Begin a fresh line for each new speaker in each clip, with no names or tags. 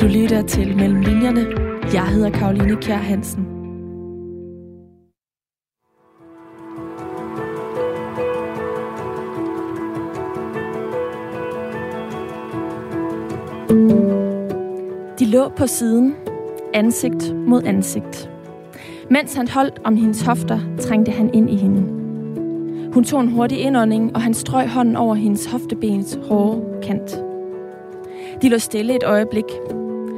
Du lytter til Mellem Linjerne. Jeg hedder Karoline Kjær Hansen. De lå på siden, ansigt mod ansigt. Mens han holdt om hendes hofter, trængte han ind i hende. Hun tog en hurtig indånding, og han strøg hånden over hendes hoftebens hårde kant. De lå stille et øjeblik.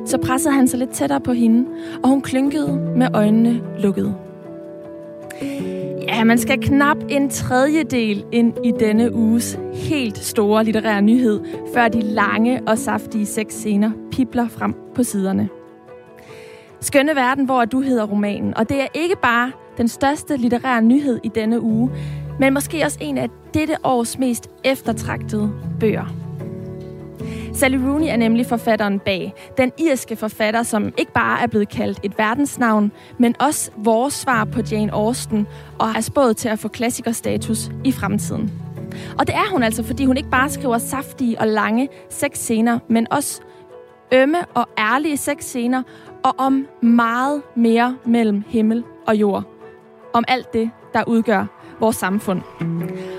Så pressede han sig lidt tættere på hende, og hun klynkede med øjnene lukkede. Ja, man skal knap en tredjedel ind i denne uges helt store litterære nyhed, før de lange og saftige seks scener pipler frem på siderne. Skønne verden, hvor du hedder romanen, og det er ikke bare den største litterære nyhed i denne uge, men måske også en af dette års mest eftertragtede bøger. Sally Rooney er nemlig forfatteren bag. Den irske forfatter, som ikke bare er blevet kaldt et verdensnavn, men også vores svar på Jane Austen og er spået til at få klassikerstatus i fremtiden. Og det er hun altså, fordi hun ikke bare skriver saftige og lange sexscener, men også ømme og ærlige sexscener og om meget mere mellem himmel og jord. Om alt det, der udgør vores samfund.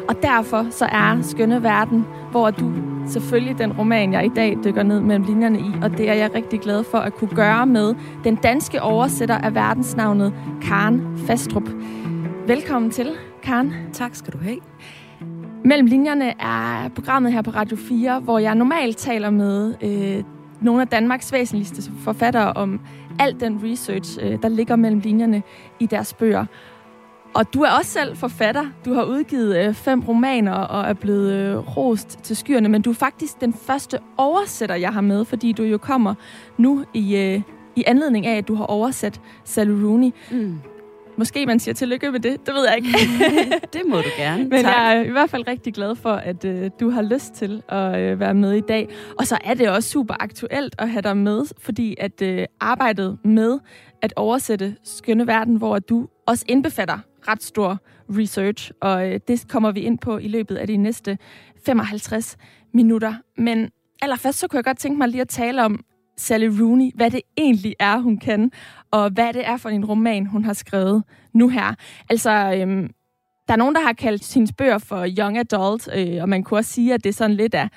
Og derfor så er Skønne Verden, hvor du selvfølgelig den roman, jeg i dag dykker ned mellem linjerne i, og det er jeg rigtig glad for at kunne gøre med den danske oversætter af verdensnavnet Karen Fastrup. Velkommen til, Karen.
Tak skal du have.
Mellem linjerne er programmet her på Radio 4, hvor jeg normalt taler med øh, nogle af Danmarks væsentligste forfattere om al den research, øh, der ligger mellem linjerne i deres bøger. Og du er også selv forfatter. Du har udgivet øh, fem romaner og er blevet øh, rost til skyerne, men du er faktisk den første oversætter, jeg har med, fordi du jo kommer nu i, øh, i anledning af, at du har oversat Sally Rooney. Mm. Måske man siger tillykke med det, det ved jeg ikke.
det må du gerne.
Men tak. jeg er i hvert fald rigtig glad for, at øh, du har lyst til at øh, være med i dag. Og så er det også super aktuelt at have dig med, fordi at øh, arbejdet med at oversætte Skønne Verden, hvor du også indbefatter ret stor research, og øh, det kommer vi ind på i løbet af de næste 55 minutter. Men allerførst så kunne jeg godt tænke mig lige at tale om Sally Rooney, hvad det egentlig er, hun kan, og hvad det er for en roman, hun har skrevet nu her. Altså, øhm, der er nogen, der har kaldt hendes bøger for young adult, øh, og man kunne også sige, at det er sådan lidt af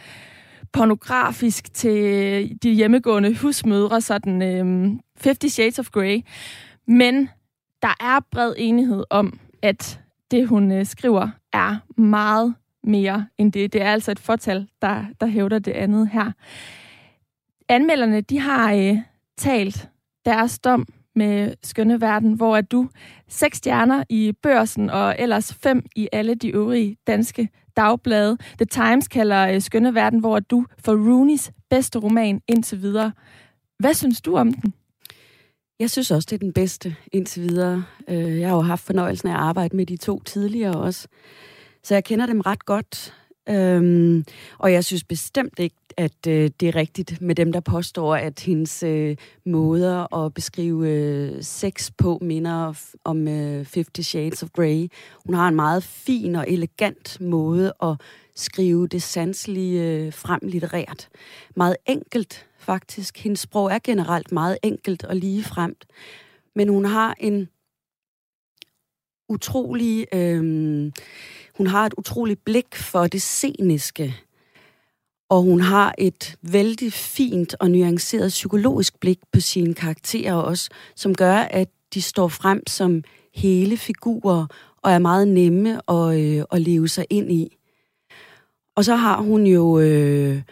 pornografisk til de hjemmegående husmødre, sådan øhm, 50 Shades of Grey. Men der er bred enighed om, at det, hun øh, skriver, er meget mere end det. Det er altså et fortal, der, der hævder det andet her. Anmelderne, de har øh, talt deres dom med Skønne Verden, hvor er du seks stjerner i børsen og ellers fem i alle de øvrige danske dagblade. The Times kalder øh, Skønne Verden, hvor er du for Rooneys bedste roman indtil videre. Hvad synes du om den?
Jeg synes også, det er den bedste indtil videre. Øh, jeg har jo haft fornøjelsen af at arbejde med de to tidligere også. Så jeg kender dem ret godt. Øhm, og jeg synes bestemt ikke, at øh, det er rigtigt med dem, der påstår, at hendes øh, måder at beskrive øh, sex på minder om øh, Fifty Shades of Grey. Hun har en meget fin og elegant måde at skrive det sanselige øh, frem litterært. Meget enkelt, faktisk. Hendes sprog er generelt meget enkelt og ligefremt. Men hun har en utrolig... Øh, hun har et utroligt blik for det sceniske, og hun har et vældig fint og nuanceret psykologisk blik på sine karakterer også, som gør, at de står frem som hele figurer og er meget nemme at, øh, at leve sig ind i. Og så har hun jo øh,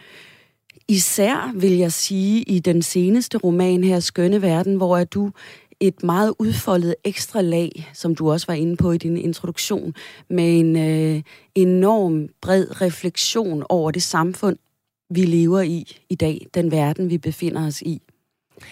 især, vil jeg sige, i den seneste roman her, Skønne Verden, hvor er du et meget udfoldet ekstra lag, som du også var inde på i din introduktion, med en øh, enorm bred refleksion over det samfund, vi lever i i dag, den verden, vi befinder os i.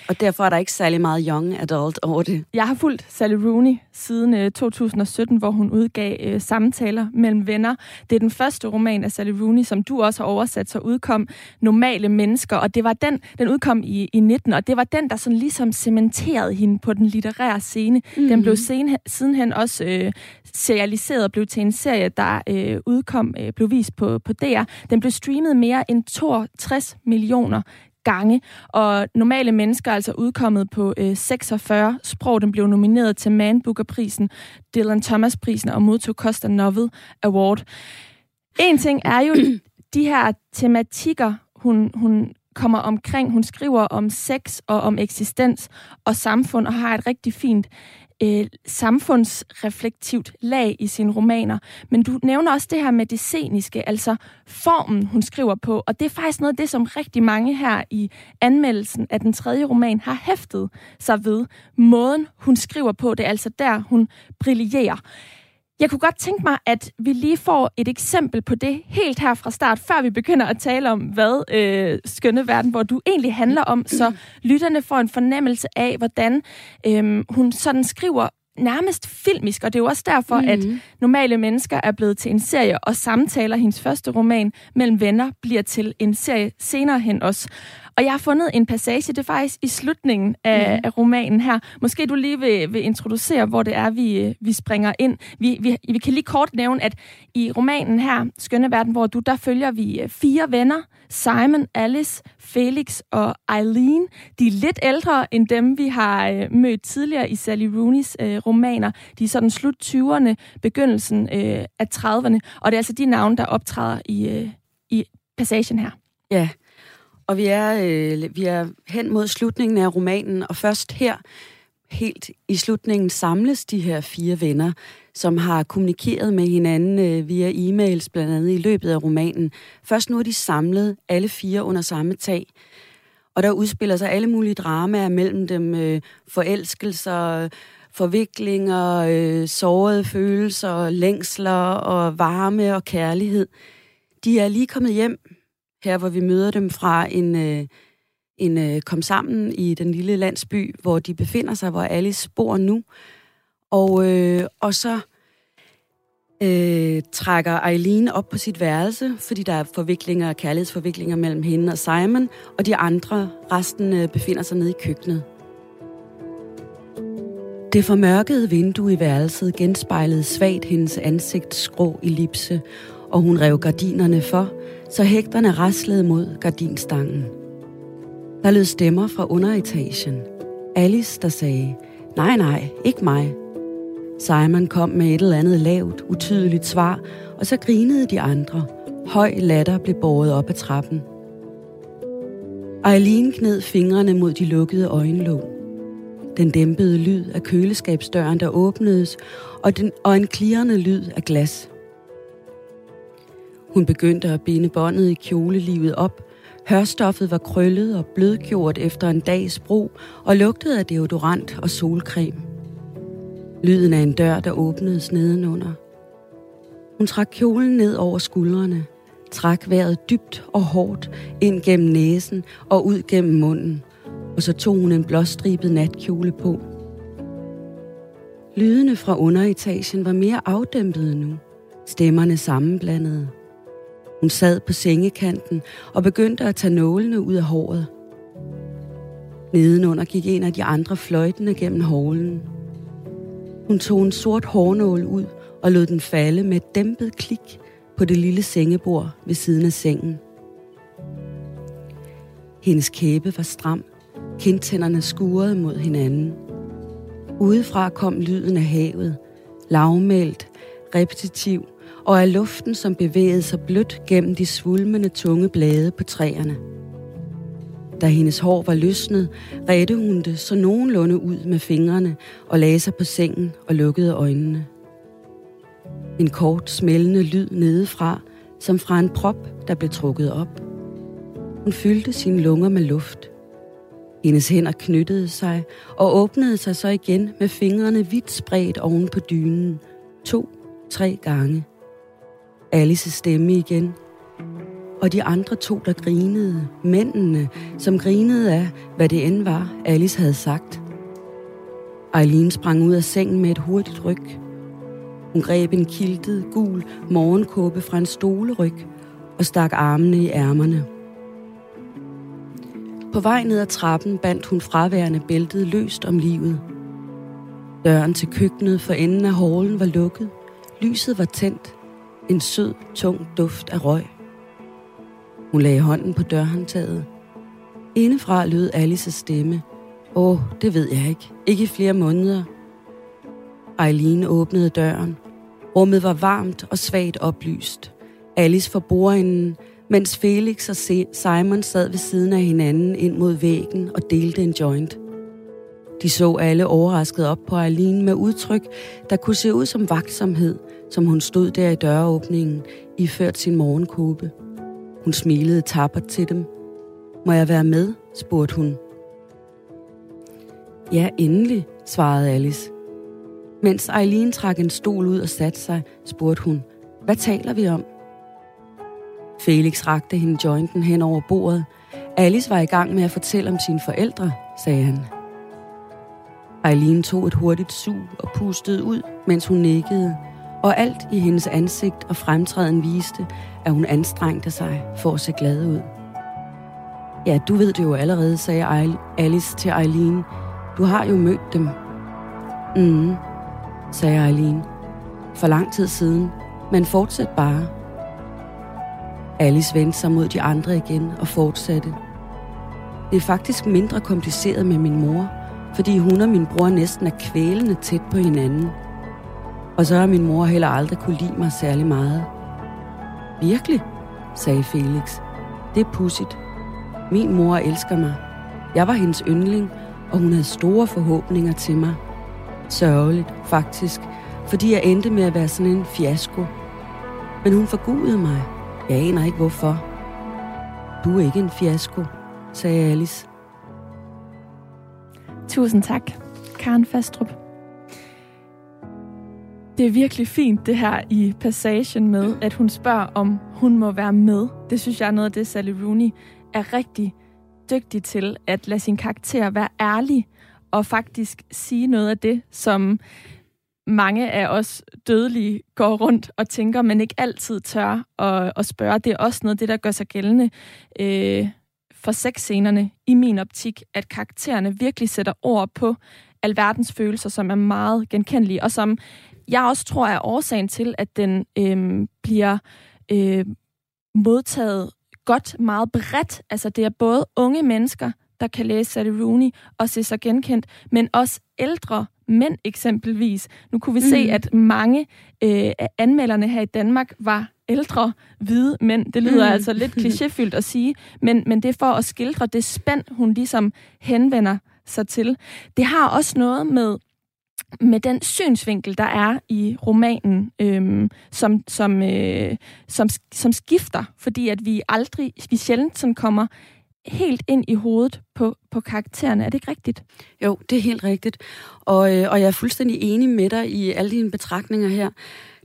Og derfor er der ikke særlig meget young adult over det.
Jeg har fulgt Sally Rooney siden øh, 2017, hvor hun udgav øh, samtaler mellem venner. Det er den første roman af Sally Rooney, som du også har oversat, så udkom Normale Mennesker, og det var den, den udkom i, i 19, og det var den, der sådan ligesom cementerede hende på den litterære scene. Mm. Den blev sen, sidenhen også øh, serialiseret og blev til en serie, der øh, udkom, øh, blev vist på, på DR. Den blev streamet mere end 62 millioner gange. Og normale mennesker er altså udkommet på øh, 46 sprog. Den blev nomineret til Man Booker-prisen, Dylan Thomas-prisen og modtog Costa Novel Award. En ting er jo de her tematikker, hun, hun kommer omkring. Hun skriver om sex og om eksistens og samfund og har et rigtig fint øh, samfundsreflektivt lag i sine romaner. Men du nævner også det her med det sceniske, altså formen, hun skriver på. Og det er faktisk noget af det, som rigtig mange her i anmeldelsen af den tredje roman har hæftet sig ved. Måden, hun skriver på, det er altså der, hun brillerer. Jeg kunne godt tænke mig, at vi lige får et eksempel på det helt her fra start, før vi begynder at tale om, hvad øh, Skønne Verden, hvor du egentlig handler om, så lytterne får en fornemmelse af, hvordan øh, hun sådan skriver nærmest filmisk, og det er jo også derfor, mm-hmm. at mhm. normale mennesker er blevet til en serie, og samtaler, hendes første roman, mellem venner, bliver til en serie senere hen også. Og jeg har fundet en passage, det er faktisk i slutningen af, mm. af romanen her. Måske du lige vil, vil introducere, hvor det er, vi, vi springer ind. Vi, vi, vi kan lige kort nævne, at i romanen her, Skønne Verden, hvor du, der følger vi øh, fire venner. Simon, Alice, Felix og Eileen. De er lidt ældre end dem, vi har øh, mødt tidligere i Sally Rooney's øh, romaner. De er sådan slut 20'erne, begyndelsen øh, af 30'erne. Og det er altså de navne, der optræder i, øh, i passagen her.
Ja, og vi er, øh, vi er hen mod slutningen af romanen, og først her, helt i slutningen, samles de her fire venner, som har kommunikeret med hinanden øh, via e-mails, blandt andet i løbet af romanen. Først nu er de samlet, alle fire under samme tag. Og der udspiller sig alle mulige dramaer mellem dem, øh, forelskelser, forviklinger, øh, sårede følelser, længsler og varme og kærlighed. De er lige kommet hjem her hvor vi møder dem fra en, øh, en øh, kom sammen i den lille landsby, hvor de befinder sig, hvor Alice bor nu. Og, øh, og så øh, trækker Eileen op på sit værelse, fordi der er forviklinger, kærlighedsforviklinger mellem hende og Simon, og de andre, resten, øh, befinder sig nede i køkkenet. Det formørkede vindue i værelset genspejlede svagt hendes ansigts skrå ellipse, og hun rev gardinerne for, så hægterne raslede mod gardinstangen. Der lød stemmer fra underetagen. Alice, der sagde, nej, nej, ikke mig. Simon kom med et eller andet lavt, utydeligt svar, og så grinede de andre. Høj latter blev båret op ad trappen. Eileen kned fingrene mod de lukkede øjenlåg. Den dæmpede lyd af køleskabsdøren, der åbnedes, og, den, og en klirrende lyd af glas. Hun begyndte at binde båndet i kjolelivet op. Hørstoffet var krøllet og blødgjort efter en dags brug og lugtede af deodorant og solcreme. Lyden af en dør, der åbnedes nedenunder. Hun trak kjolen ned over skuldrene, trak vejret dybt og hårdt ind gennem næsen og ud gennem munden, og så tog hun en blåstribet natkjole på. Lydene fra underetagen var mere afdæmpede nu, stemmerne sammenblandede. Hun sad på sengekanten og begyndte at tage nålene ud af håret. Nedenunder gik en af de andre fløjtende gennem hålen. Hun tog en sort hårnål ud og lod den falde med et dæmpet klik på det lille sengebord ved siden af sengen. Hendes kæbe var stram. Kindtænderne skurede mod hinanden. Udefra kom lyden af havet. lavmælt, repetitiv og af luften, som bevægede sig blødt gennem de svulmende tunge blade på træerne. Da hendes hår var løsnet, redte hun det så nogenlunde ud med fingrene og lagde sig på sengen og lukkede øjnene. En kort, smældende lyd nedefra, som fra en prop, der blev trukket op. Hun fyldte sine lunger med luft. Hendes hænder knyttede sig og åbnede sig så igen med fingrene vidt spredt oven på dynen. To, tre gange. Alice stemme igen. Og de andre to, der grinede, mændene, som grinede af, hvad det end var, Alice havde sagt. Eileen sprang ud af sengen med et hurtigt ryg. Hun greb en kiltet, gul morgenkåbe fra en stoleryg og stak armene i ærmerne. På vej ned ad trappen bandt hun fraværende bæltet løst om livet. Døren til køkkenet for enden af hallen var lukket. Lyset var tændt. En sød, tung duft af røg. Hun lagde hånden på dørhåndtaget. Indefra lød Alices stemme. Åh, det ved jeg ikke. Ikke i flere måneder. Eileen åbnede døren. Rummet var varmt og svagt oplyst. Alice for bordenden, mens Felix og Simon sad ved siden af hinanden ind mod væggen og delte en joint. De så alle overrasket op på Eileen med udtryk, der kunne se ud som vagtsomhed, som hun stod der i døråbningen, iført sin morgenkåbe. Hun smilede tappert til dem. Må jeg være med? spurgte hun. Ja, endelig, svarede Alice. Mens Eileen trak en stol ud og satte sig, spurgte hun, hvad taler vi om? Felix rakte hende jointen hen over bordet. Alice var i gang med at fortælle om sine forældre, sagde han. Eileen tog et hurtigt sug og pustede ud, mens hun nikkede, og alt i hendes ansigt og fremtræden viste, at hun anstrengte sig for at se glad ud. Ja, du ved det jo allerede, sagde Alice til Eileen. Du har jo mødt dem. Mm, sagde Eileen. For lang tid siden, men fortsæt bare. Alice vendte sig mod de andre igen og fortsatte. Det er faktisk mindre kompliceret med min mor, fordi hun og min bror næsten er kvælende tæt på hinanden. Og så har min mor heller aldrig kunne lide mig særlig meget. Virkelig, sagde Felix. Det er pudsigt. Min mor elsker mig. Jeg var hendes yndling, og hun havde store forhåbninger til mig. Sørgeligt, faktisk, fordi jeg endte med at være sådan en fiasko. Men hun forgudede mig. Jeg aner ikke hvorfor. Du er ikke en fiasko, sagde Alice.
Tusind tak, Karen Fastrup. Det er virkelig fint, det her i passagen med, at hun spørger, om hun må være med. Det synes jeg er noget af det, Sally Rooney er rigtig dygtig til, at lade sin karakter være ærlig og faktisk sige noget af det, som mange af os dødelige går rundt og tænker, men ikke altid tør at, at spørge. Det er også noget af det, der gør sig gældende øh, for sexscenerne i min optik, at karaktererne virkelig sætter ord på alverdens følelser, som er meget genkendelige, og som jeg også tror er årsagen til, at den øh, bliver øh, modtaget godt, meget bredt. Altså det er både unge mennesker, der kan læse Sally Rooney og se sig genkendt, men også ældre mænd eksempelvis. Nu kunne vi mm. se, at mange øh, af anmelderne her i Danmark var ældre, hvide mænd. Det lyder mm. altså lidt klichéfyldt at sige, men, men det er for at skildre det spænd, hun ligesom henvender sig til. Det har også noget med med den synsvinkel, der er i romanen, øhm, som, som, øh, som, som skifter, fordi at vi aldrig, vi sjældent sådan kommer helt ind i hovedet på, på karaktererne. Er det ikke rigtigt?
Jo, det er helt rigtigt. Og, øh, og jeg er fuldstændig enig med dig i alle dine betragtninger her.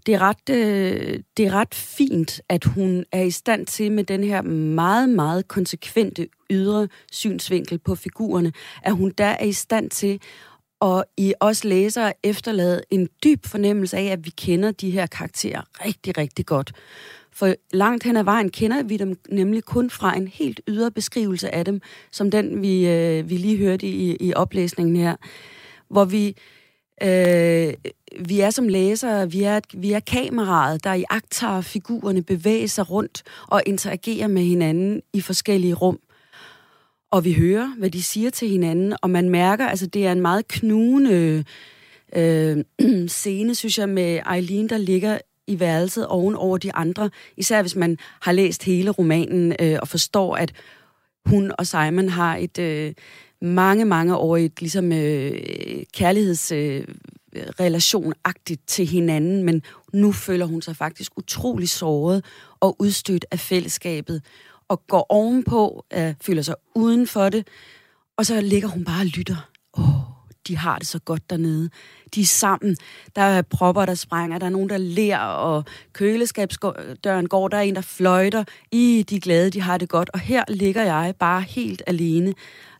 Det er, ret, øh, det er ret fint, at hun er i stand til med den her meget, meget konsekvente ydre synsvinkel på figurerne, at hun der er i stand til og i os læser efterlade en dyb fornemmelse af, at vi kender de her karakterer rigtig, rigtig godt. For langt hen ad vejen kender vi dem nemlig kun fra en helt ydre beskrivelse af dem, som den vi, øh, vi lige hørte i, i oplæsningen her, hvor vi, øh, vi er som læsere, vi er, vi er kameraet, der i figurerne bevæger sig rundt og interagerer med hinanden i forskellige rum og vi hører, hvad de siger til hinanden, og man mærker, altså det er en meget knugende øh, scene, synes jeg, med Eileen, der ligger i værelset oven over de andre, især hvis man har læst hele romanen øh, og forstår, at hun og Simon har et øh, mange, mange år et ligesom øh, kærlighedsrelation øh, til hinanden, men nu føler hun sig faktisk utrolig såret og udstødt af fællesskabet og går ovenpå, øh, føler sig uden for det, og så ligger hun bare og lytter. Åh, oh, de har det så godt dernede. De er sammen. Der er propper, der sprænger. Der er nogen, der ler, og køleskabsdøren går. Der er en, der fløjter. I de er glade, de har det godt. Og her ligger jeg bare helt alene,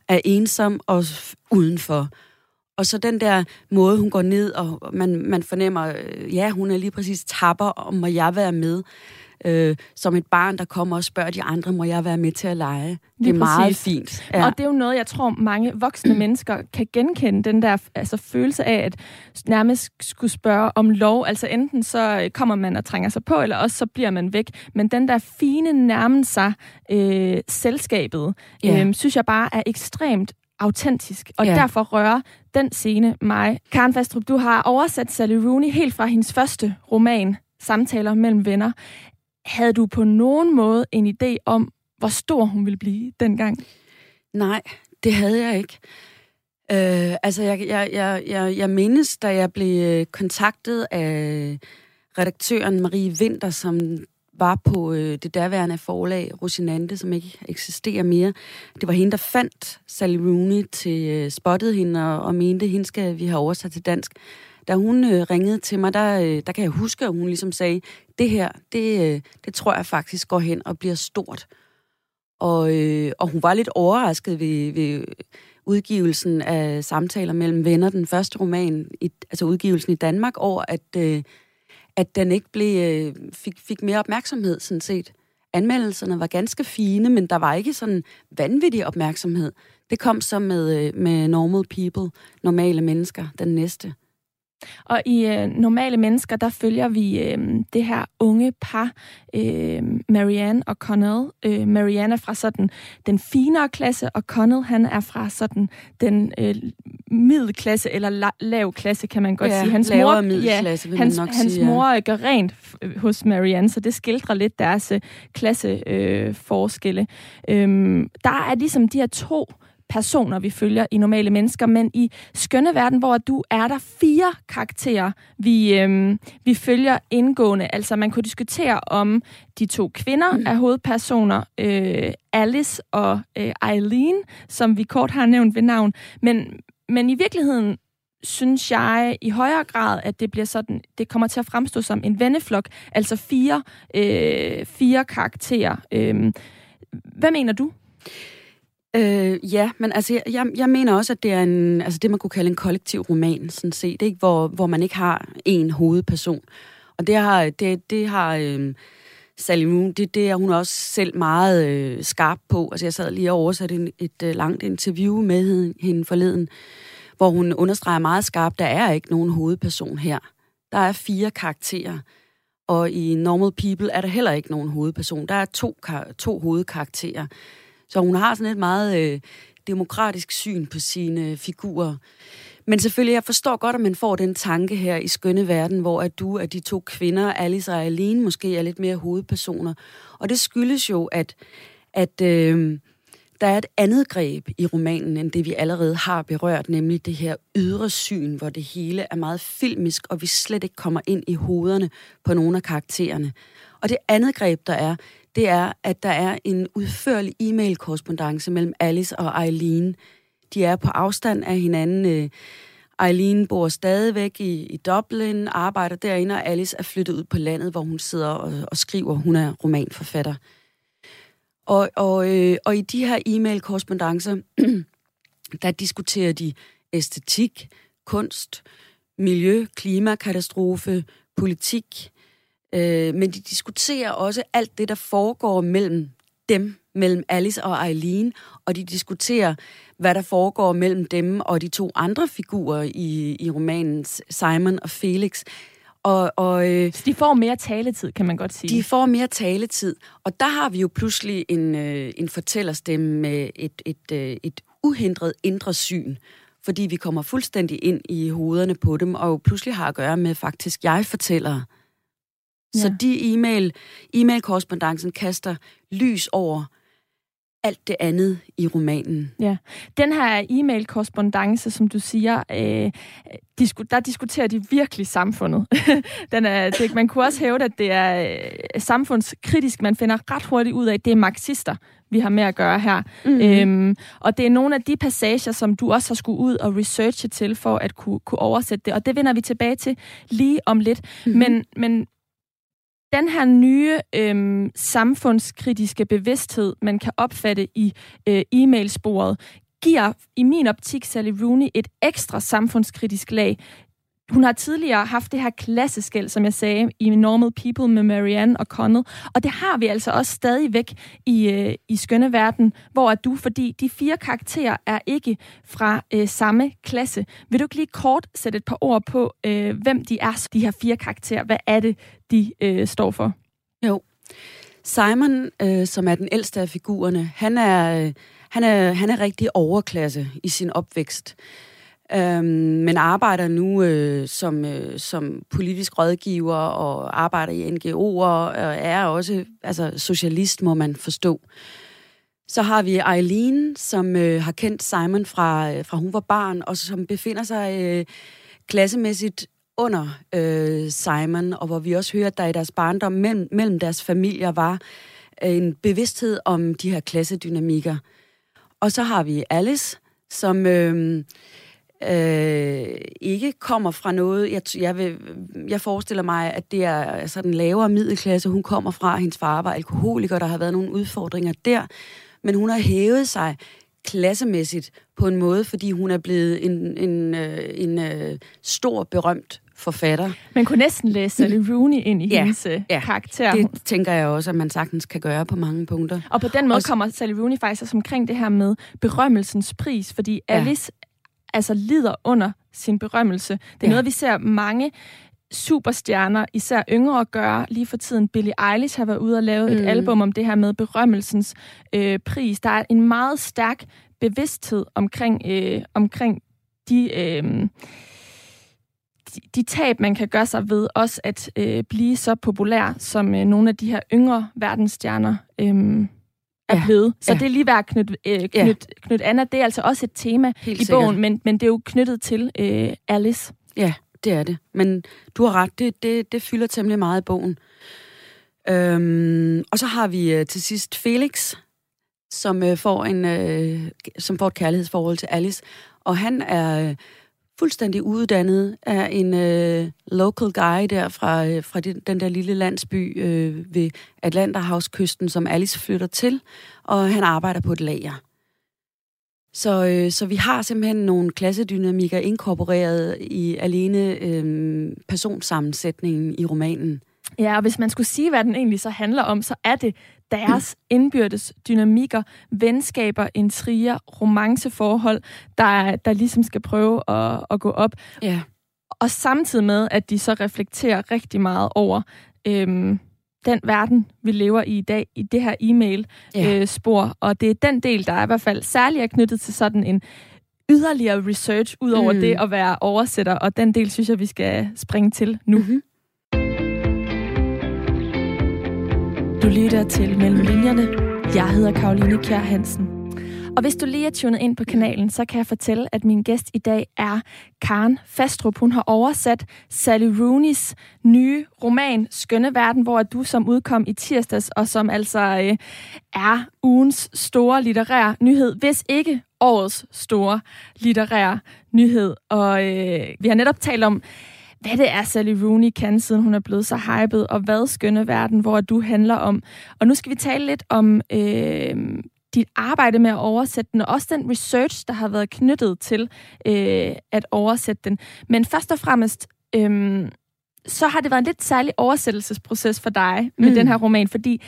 er ensom og udenfor. Og så den der måde, hun går ned, og man, man fornemmer, øh, ja, hun er lige præcis tapper, og må jeg være med øh, som et barn, der kommer og spørger de andre, må jeg være med til at lege? Det er meget fint.
Ja. Og det er jo noget, jeg tror, mange voksne mennesker kan genkende, den der altså, følelse af, at nærmest skulle spørge om lov. Altså enten så kommer man og trænger sig på, eller også så bliver man væk. Men den der fine nærmen sig øh, selskabet, ja. øh, synes jeg bare er ekstremt autentisk, og ja. derfor rører den scene mig. Karen Fastrup, du har oversat Sally Rooney helt fra hendes første roman, Samtaler mellem venner. Havde du på nogen måde en idé om, hvor stor hun ville blive dengang?
Nej, det havde jeg ikke. Øh, altså, jeg, jeg, jeg, jeg, jeg mindes, da jeg blev øh, kontaktet af redaktøren Marie Winter, som var på øh, det daværende forlag Rosinante, som ikke eksisterer mere. Det var hende, der fandt Sally Rooney til øh, spottede hende og, og mente, hende skal vi have oversat til dansk. Da hun øh, ringede til mig, der, øh, der kan jeg huske, at hun ligesom sagde, det her, det, øh, det tror jeg faktisk går hen og bliver stort. Og, øh, og hun var lidt overrasket ved, ved udgivelsen af Samtaler mellem venner, den første roman, i, altså udgivelsen i Danmark, over at... Øh, at den ikke blev, øh, fik, fik mere opmærksomhed, sådan set. Anmeldelserne var ganske fine, men der var ikke sådan vanvittig opmærksomhed. Det kom så med, øh, med Normal People, normale mennesker, den næste.
Og i øh, Normale Mennesker, der følger vi øh, det her unge par, øh, Marianne og Connell. Øh, Marianne er fra sådan den finere klasse, og Connell han er fra sådan den øh, middelklasse, eller la- lav klasse, kan man godt
ja,
sige.
Hans mor, middelklasse,
ja, hans, nok hans sige, mor ja. gør rent hos Marianne, så det skildrer lidt deres øh, klasseforskelle. Øh, øh, der er ligesom de her to personer, vi følger i normale mennesker, men i skønne verden, hvor du er der fire karakterer, vi, øhm, vi følger indgående. Altså man kunne diskutere om de to kvinder mm. er hovedpersoner, øh, Alice og øh, Eileen, som vi kort har nævnt ved navn. Men, men i virkeligheden synes jeg i højere grad, at det bliver sådan, det kommer til at fremstå som en venneflok, altså fire, øh, fire karakterer. Øh, hvad mener du?
Øh, ja, men altså, jeg, jeg mener også, at det er en, altså det, man kunne kalde en kollektiv roman, sådan set, ikke? Hvor, hvor man ikke har en hovedperson. Og det har, det, det har øh, Sally Moon, det, det er hun også selv meget øh, skarp på. Altså, jeg sad lige og oversatte et, et øh, langt interview med hende, hende forleden, hvor hun understreger meget skarpt, der er ikke nogen hovedperson her. Der er fire karakterer. Og i Normal People er der heller ikke nogen hovedperson. Der er to, to hovedkarakterer. Så hun har sådan et meget øh, demokratisk syn på sine figurer. Men selvfølgelig, jeg forstår godt, at man får den tanke her i skønne verden, hvor at du, at de to kvinder, Alice og Aline, måske er lidt mere hovedpersoner. Og det skyldes jo, at, at øh, der er et andet greb i romanen, end det vi allerede har berørt, nemlig det her ydre syn, hvor det hele er meget filmisk, og vi slet ikke kommer ind i hovederne på nogle af karaktererne. Og det andet greb, der er, det er, at der er en udførlig e-mail korrespondance mellem Alice og Eileen. De er på afstand af hinanden. Øh, Eileen bor stadigvæk i, i Dublin, arbejder derinde, og Alice er flyttet ud på landet, hvor hun sidder og, og skriver. Hun er romanforfatter. Og, og, øh, og i de her e-mail-korrespondencer, der diskuterer de æstetik, kunst, miljø, klimakatastrofe, politik, Øh, men de diskuterer også alt det, der foregår mellem dem, mellem Alice og Eileen, og de diskuterer, hvad der foregår mellem dem og de to andre figurer i, i romanen, Simon og Felix.
Og, og, øh, Så de får mere taletid, kan man godt sige.
De får mere taletid, og der har vi jo pludselig en, øh, en fortællerstemme med et, et, øh, et uhindret indre syn, fordi vi kommer fuldstændig ind i hovederne på dem, og pludselig har at gøre med faktisk jeg-fortællere. Ja. Så de e-mail, e-mail-korrespondancen kaster lys over alt det andet i romanen.
Ja. Den her e-mail-korrespondance, som du siger, øh, disku, der diskuterer de virkelig samfundet. Den er, det, man kunne også hæve, at det er øh, samfundskritisk. Man finder ret hurtigt ud af, at det er marxister, vi har med at gøre her. Mm. Øhm, og det er nogle af de passager, som du også har skulle ud og researche til, for at kunne, kunne oversætte det. Og det vender vi tilbage til lige om lidt. Mm. Men, men den her nye øh, samfundskritiske bevidsthed, man kan opfatte i øh, e-mailsporet, giver i min optik Sally Rooney et ekstra samfundskritisk lag hun har tidligere haft det her klasseskæld, som jeg sagde, i Normal People med Marianne og Connell. Og det har vi altså også stadigvæk i, øh, i Skønne Verden, hvor er du, fordi de fire karakterer er ikke fra øh, samme klasse. Vil du ikke lige kort sætte et par ord på, øh, hvem de er, de her fire karakterer? Hvad er det, de øh, står for?
Jo. Simon, øh, som er den ældste af figurerne, han er, øh, han er, han er rigtig overklasse i sin opvækst. Øhm, men arbejder nu øh, som, øh, som politisk rådgiver og arbejder i NGO'er og er også altså, socialist, må man forstå. Så har vi Eileen, som øh, har kendt Simon fra, øh, fra hun var barn, og som befinder sig øh, klassemæssigt under øh, Simon, og hvor vi også hører, at der i deres barndom mellem, mellem deres familier var øh, en bevidsthed om de her klassedynamikker. Og så har vi Alice, som øh, øh, ikke kommer fra noget. Jeg, jeg, vil, jeg forestiller mig, at det er sådan en lavere middelklasse, hun kommer fra. Hendes far var alkoholiker, der har været nogle udfordringer der. Men hun har hævet sig klassemæssigt på en måde, fordi hun er blevet en, en, øh, en, en stor, berømt forfatter.
Man kunne næsten læse Sally Rooney ind i ja, hendes øh, ja, karakter.
det tænker jeg også, at man sagtens kan gøre på mange punkter.
Og på den måde også, kommer Sally Rooney faktisk også omkring det her med berømmelsens pris, fordi. Alice altså lider under sin berømmelse. Det er ja. noget, vi ser mange superstjerner, især yngre, gøre lige for tiden. Billie Eilish har været ude og lave mm. et album om det her med berømmelsens øh, pris. Der er en meget stærk bevidsthed omkring, øh, omkring de... Øh, de, de tab, man kan gøre sig ved også at øh, blive så populær, som øh, nogle af de her yngre verdensstjerner øh, er ja. blevet. Så ja. det er lige værd at knytte, øh, knyt, ja. knyt Anna. Det er altså også et tema Helt i sikkert. bogen, men, men det er jo knyttet til øh, Alice.
Ja, det er det. Men du har ret, det, det, det fylder temmelig meget i bogen. Øhm, og så har vi øh, til sidst Felix, som øh, får en øh, som får et kærlighedsforhold til Alice, og han er øh, fuldstændig uddannet af en øh, local guy der fra, øh, fra den, den der lille landsby øh, ved Atlanterhavskysten, som Alice flytter til, og han arbejder på et lager. Så, øh, så vi har simpelthen nogle klassedynamikker inkorporeret i alene øh, personsammensætningen i romanen.
Ja, og hvis man skulle sige, hvad den egentlig så handler om, så er det deres indbyrdes dynamikker, venskaber, intriger, romanceforhold, der, der ligesom skal prøve at, at gå op.
Ja.
Og samtidig med, at de så reflekterer rigtig meget over øhm, den verden, vi lever i i dag, i det her e-mail-spor. Ja. Øh, og det er den del, der er i hvert fald særligt er knyttet til sådan en yderligere research, ud over mm. det at være oversætter, og den del synes jeg, vi skal springe til nu. Mm-hmm. Du lytter til Mellem Linjerne. Jeg hedder Karoline Kjær Hansen. Og hvis du lige er tunet ind på kanalen, så kan jeg fortælle, at min gæst i dag er Karen Fastrup. Hun har oversat Sally Rooneys nye roman Skønne Verden, hvor du som udkom i tirsdags, og som altså øh, er ugens store litterære nyhed, hvis ikke årets store litterære nyhed. Og øh, vi har netop talt om, hvad det er, Sally Rooney kan, siden hun er blevet så hyped, og hvad skønne verden, hvor du handler om. Og nu skal vi tale lidt om øh, dit arbejde med at oversætte den, og også den research, der har været knyttet til øh, at oversætte den. Men først og fremmest, øh, så har det været en lidt særlig oversættelsesproces for dig med mm. den her roman, fordi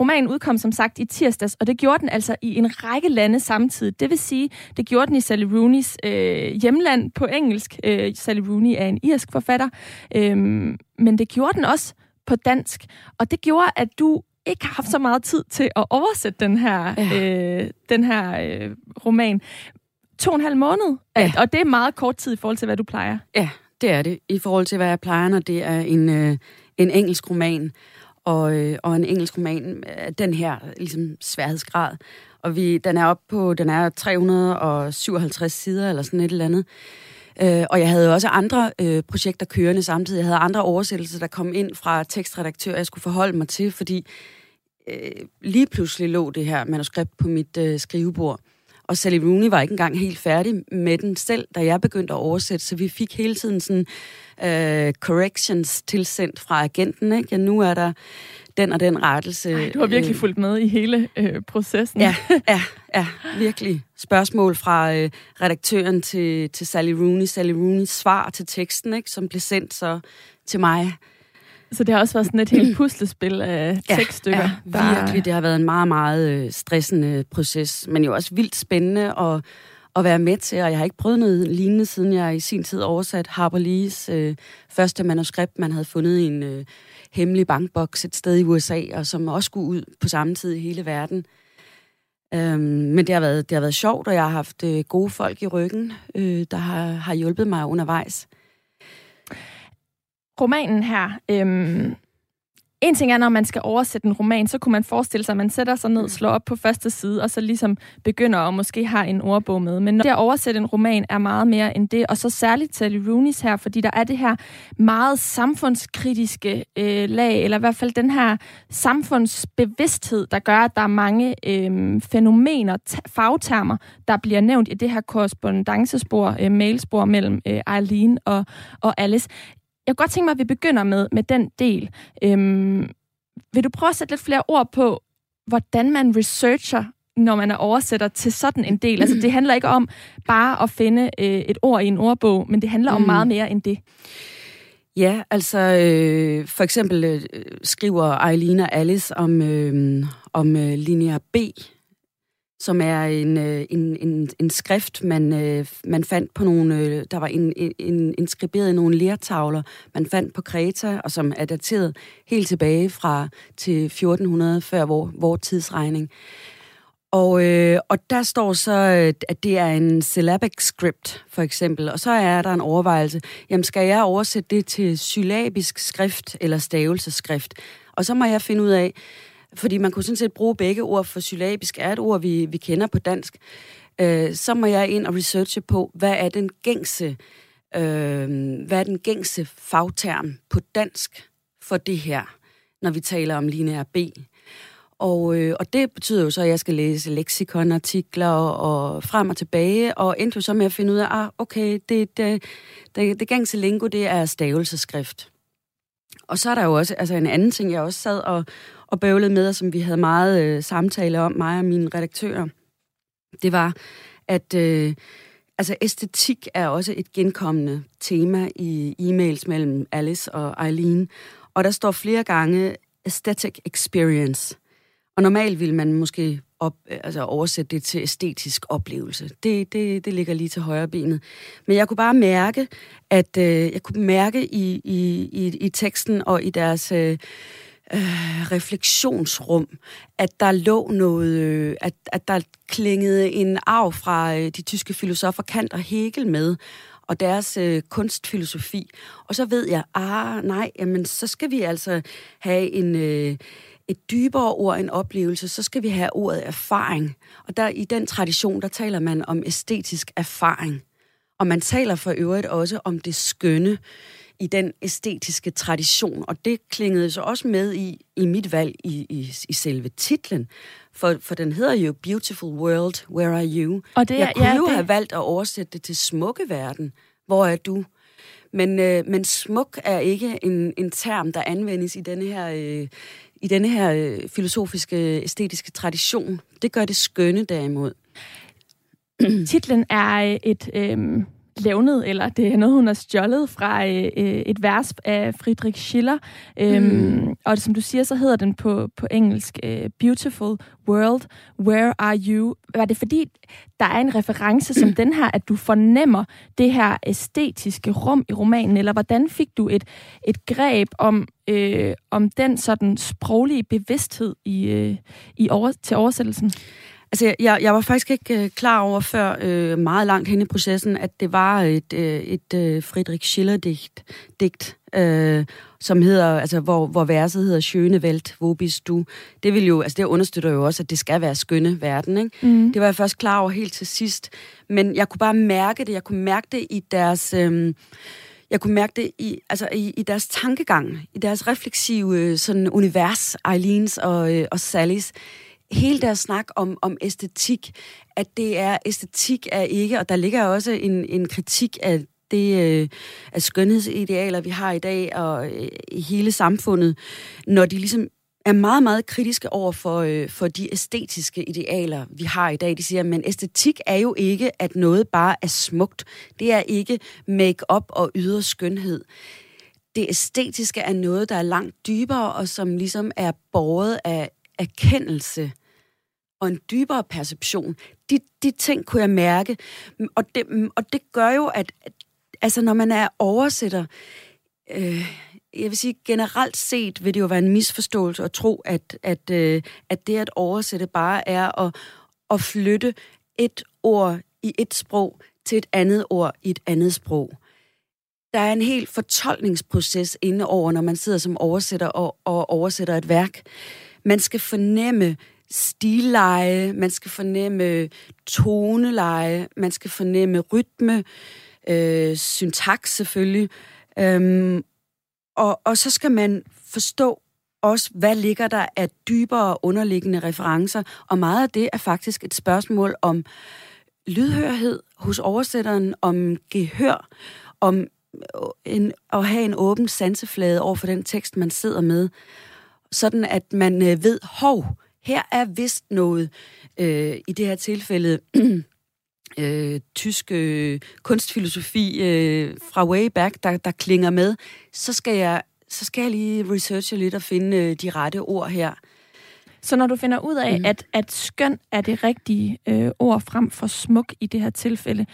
romanen udkom som sagt i tirsdags, og det gjorde den altså i en række lande samtidig. Det vil sige, det gjorde den i Sally Rooneys øh, hjemland på engelsk. Øh, Sally Rooney er en irsk forfatter, øh, men det gjorde den også på dansk, og det gjorde, at du ikke har haft så meget tid til at oversætte den her, ja. øh, den her øh, roman. To og en halv måned, ja. og det er meget kort tid i forhold til, hvad du plejer.
Ja, det er det, i forhold til, hvad jeg plejer, når det er en, øh, en engelsk roman. Og, øh, og en engelsk roman, den her ligesom sværhedsgrad. Og vi, den er op på, den er 357 sider, eller sådan et eller andet. Øh, og jeg havde også andre øh, projekter kørende samtidig. Jeg havde andre oversættelser, der kom ind fra tekstredaktør, jeg skulle forholde mig til, fordi øh, lige pludselig lå det her manuskript på mit øh, skrivebord. Og Sally Rooney var ikke engang helt færdig med den selv, da jeg begyndte at oversætte, så vi fik hele tiden sådan uh, corrections tilsendt fra agenten. Ikke? Ja, nu er der den og den rettelse.
Ej, du har virkelig øh, fulgt med i hele øh, processen.
Ja, ja, ja, virkelig. Spørgsmål fra øh, redaktøren til, til Sally Rooney. Sally Rooneys svar til teksten, ikke, som blev sendt så til mig.
Så det har også været sådan et helt puslespil af. Ja,
ja virkelig. Det har været en meget, meget øh, stressende proces, men jo også vildt spændende og at være med til, og jeg har ikke prøvet noget lignende, siden jeg i sin tid oversat Harper Lees øh, første manuskript, man havde fundet i en øh, hemmelig bankboks et sted i USA, og som også skulle ud på samme tid i hele verden. Øhm, men det har, været, det har været sjovt, og jeg har haft øh, gode folk i ryggen, øh, der har, har hjulpet mig undervejs.
Romanen her, øhm, en ting er, når man skal oversætte en roman, så kunne man forestille sig, at man sætter sig ned, slår op på første side, og så ligesom begynder at måske have en ordbog med. Men det at oversætte en roman er meget mere end det, og så særligt til Rooney's her, fordi der er det her meget samfundskritiske øh, lag, eller i hvert fald den her samfundsbevidsthed, der gør, at der er mange øh, fænomener, fagtermer, der bliver nævnt i det her korrespondancespor, øh, mailspor mellem øh, Eileen og, og Alice jeg kunne godt tænke mig, at vi begynder med, med den del. Øhm, vil du prøve at sætte lidt flere ord på, hvordan man researcher, når man er oversætter til sådan en del? Altså, det handler ikke om bare at finde øh, et ord i en ordbog, men det handler om mm. meget mere end det.
Ja, altså øh, for eksempel øh, skriver Eileen og Alice om, øh, om øh, linje B som er en, øh, en, en, en skrift, man, øh, man fandt på nogle, øh, der var en, en, inskriberet i nogle lertavler, man fandt på Kreta, og som er dateret helt tilbage fra til 1400 før vor, vor tidsregning. Og, øh, og der står så, øh, at det er en syllabic script, for eksempel, og så er der en overvejelse, jamen skal jeg oversætte det til syllabisk skrift eller stavelseskrift? Og så må jeg finde ud af, fordi man kunne sådan set bruge begge ord, for syllabisk er et ord, vi, vi kender på dansk. Øh, så må jeg ind og researche på, hvad er den gængse, øh, hvad er den gængse fagterm på dansk for det her, når vi taler om lineær B. Og, øh, og det betyder jo så, at jeg skal læse leksikonartikler og frem og tilbage, og endte jo så med at finde ud af, ah, okay, det, det, det, det gængse lingo, det er stavelseskrift. Og så er der jo også altså en anden ting, jeg også sad og, og bøvlede med, og som vi havde meget øh, samtale om, mig og mine redaktører, det var, at øh, altså æstetik er også et genkommende tema i e-mails mellem Alice og Eileen, og der står flere gange aesthetic experience. Og normalt vil man måske op, øh, altså oversætte det til æstetisk oplevelse. Det, det, det ligger lige til højre benet. Men jeg kunne bare mærke, at øh, jeg kunne mærke i, i, i, i teksten og i deres øh, øh, refleksionsrum, at der lå noget, øh, at, at der klingede en arv fra øh, de tyske filosofer Kant og Hegel med, og deres øh, kunstfilosofi. Og så ved jeg, ah nej, jamen så skal vi altså have en... Øh, et dybere ord en oplevelse, så skal vi have ordet erfaring. Og der i den tradition, der taler man om æstetisk erfaring. Og man taler for øvrigt også om det skønne i den æstetiske tradition. Og det klingede så også med i, i mit valg i, i, i selve titlen. For, for den hedder jo Beautiful World, Where Are You? Og det, Jeg kunne ja, jo det... have valgt at oversætte det til Smukke Verden. Hvor er du? Men, øh, men smuk er ikke en, en term, der anvendes i denne her, øh, i denne her øh, filosofiske, æstetiske tradition. Det gør det skønne derimod.
Titlen er et... Øh levnet, eller det er noget, hun har stjålet fra øh, øh, et vers af Friedrich Schiller. Øhm, mm. Og som du siger, så hedder den på, på engelsk øh, Beautiful World, Where Are You? Var det fordi, der er en reference som den her, at du fornemmer det her æstetiske rum i romanen, eller hvordan fik du et, et greb om, øh, om den sådan sproglige bevidsthed i, øh, i over, til oversættelsen?
Altså, jeg, jeg var faktisk ikke øh, klar over før øh, meget langt hen i processen, at det var et, øh, et øh, Friedrich Schiller-digt, digt, øh, som hedder, altså, hvor, hvor verset hedder Schöne Welt, wo bist du? Det vil jo, altså det understøtter jo også, at det skal være skønne verden, ikke? Mm. Det var jeg først klar over helt til sidst. Men jeg kunne bare mærke det, jeg kunne mærke det i deres... Øh, jeg kunne mærke det i, altså i, i deres tankegang, i deres refleksive øh, sådan univers, Eileens og, øh, og Sallys hele deres snak om, om æstetik, at det er, æstetik er ikke, og der ligger også en, en kritik af det øh, af skønhedsidealer, vi har i dag, og øh, i hele samfundet, når de ligesom er meget, meget kritiske over for, øh, for de æstetiske idealer, vi har i dag. De siger, men æstetik er jo ikke, at noget bare er smukt. Det er ikke make-up og ydre skønhed. Det æstetiske er noget, der er langt dybere, og som ligesom er båret af erkendelse og en dybere perception. De, de ting kunne jeg mærke, og det, og det gør jo, at altså, når man er oversætter, øh, jeg vil sige, generelt set vil det jo være en misforståelse at tro, at, at, øh, at det at oversætte bare er at, at flytte et ord i et sprog til et andet ord i et andet sprog. Der er en helt fortolkningsproces inde over, når man sidder som oversætter og, og oversætter et værk. Man skal fornemme stilleje, man skal fornemme toneleje, man skal fornemme rytme, øh, syntaks selvfølgelig, øhm, og, og så skal man forstå også, hvad ligger der af dybere underliggende referencer, og meget af det er faktisk et spørgsmål om lydhørhed hos oversætteren, om gehør, om en, at have en åben sanseflade over for den tekst, man sidder med, sådan at man øh, ved, hov, her er vist noget, øh, i det her tilfælde, øh, tysk øh, kunstfilosofi øh, fra way back, der, der klinger med, så skal jeg så skal jeg lige researche lidt og finde øh, de rette ord her.
Så når du finder ud af, mm. at, at skøn er det rigtige øh, ord frem for smuk i det her tilfælde,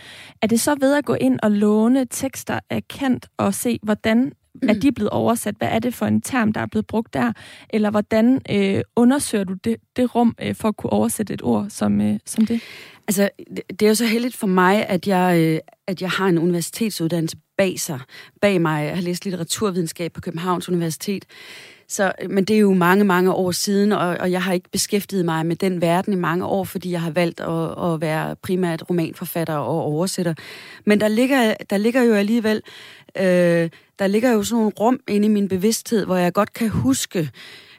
er det så ved at gå ind og låne tekster af kendt og se, hvordan er de blevet oversat? Hvad er det for en term, der er blevet brugt der? Eller hvordan øh, undersøger du det, det rum øh, for at kunne oversætte et ord som, øh, som det?
Altså, det er jo så heldigt for mig, at jeg, øh, at jeg har en universitetsuddannelse bag sig, bag mig. Jeg har læst litteraturvidenskab på Københavns Universitet. Så, men det er jo mange, mange år siden, og, og jeg har ikke beskæftiget mig med den verden i mange år, fordi jeg har valgt at, at være primært romanforfatter og oversætter. Men der ligger, der ligger jo alligevel, øh, der ligger jo sådan nogle rum inde i min bevidsthed, hvor jeg godt kan huske,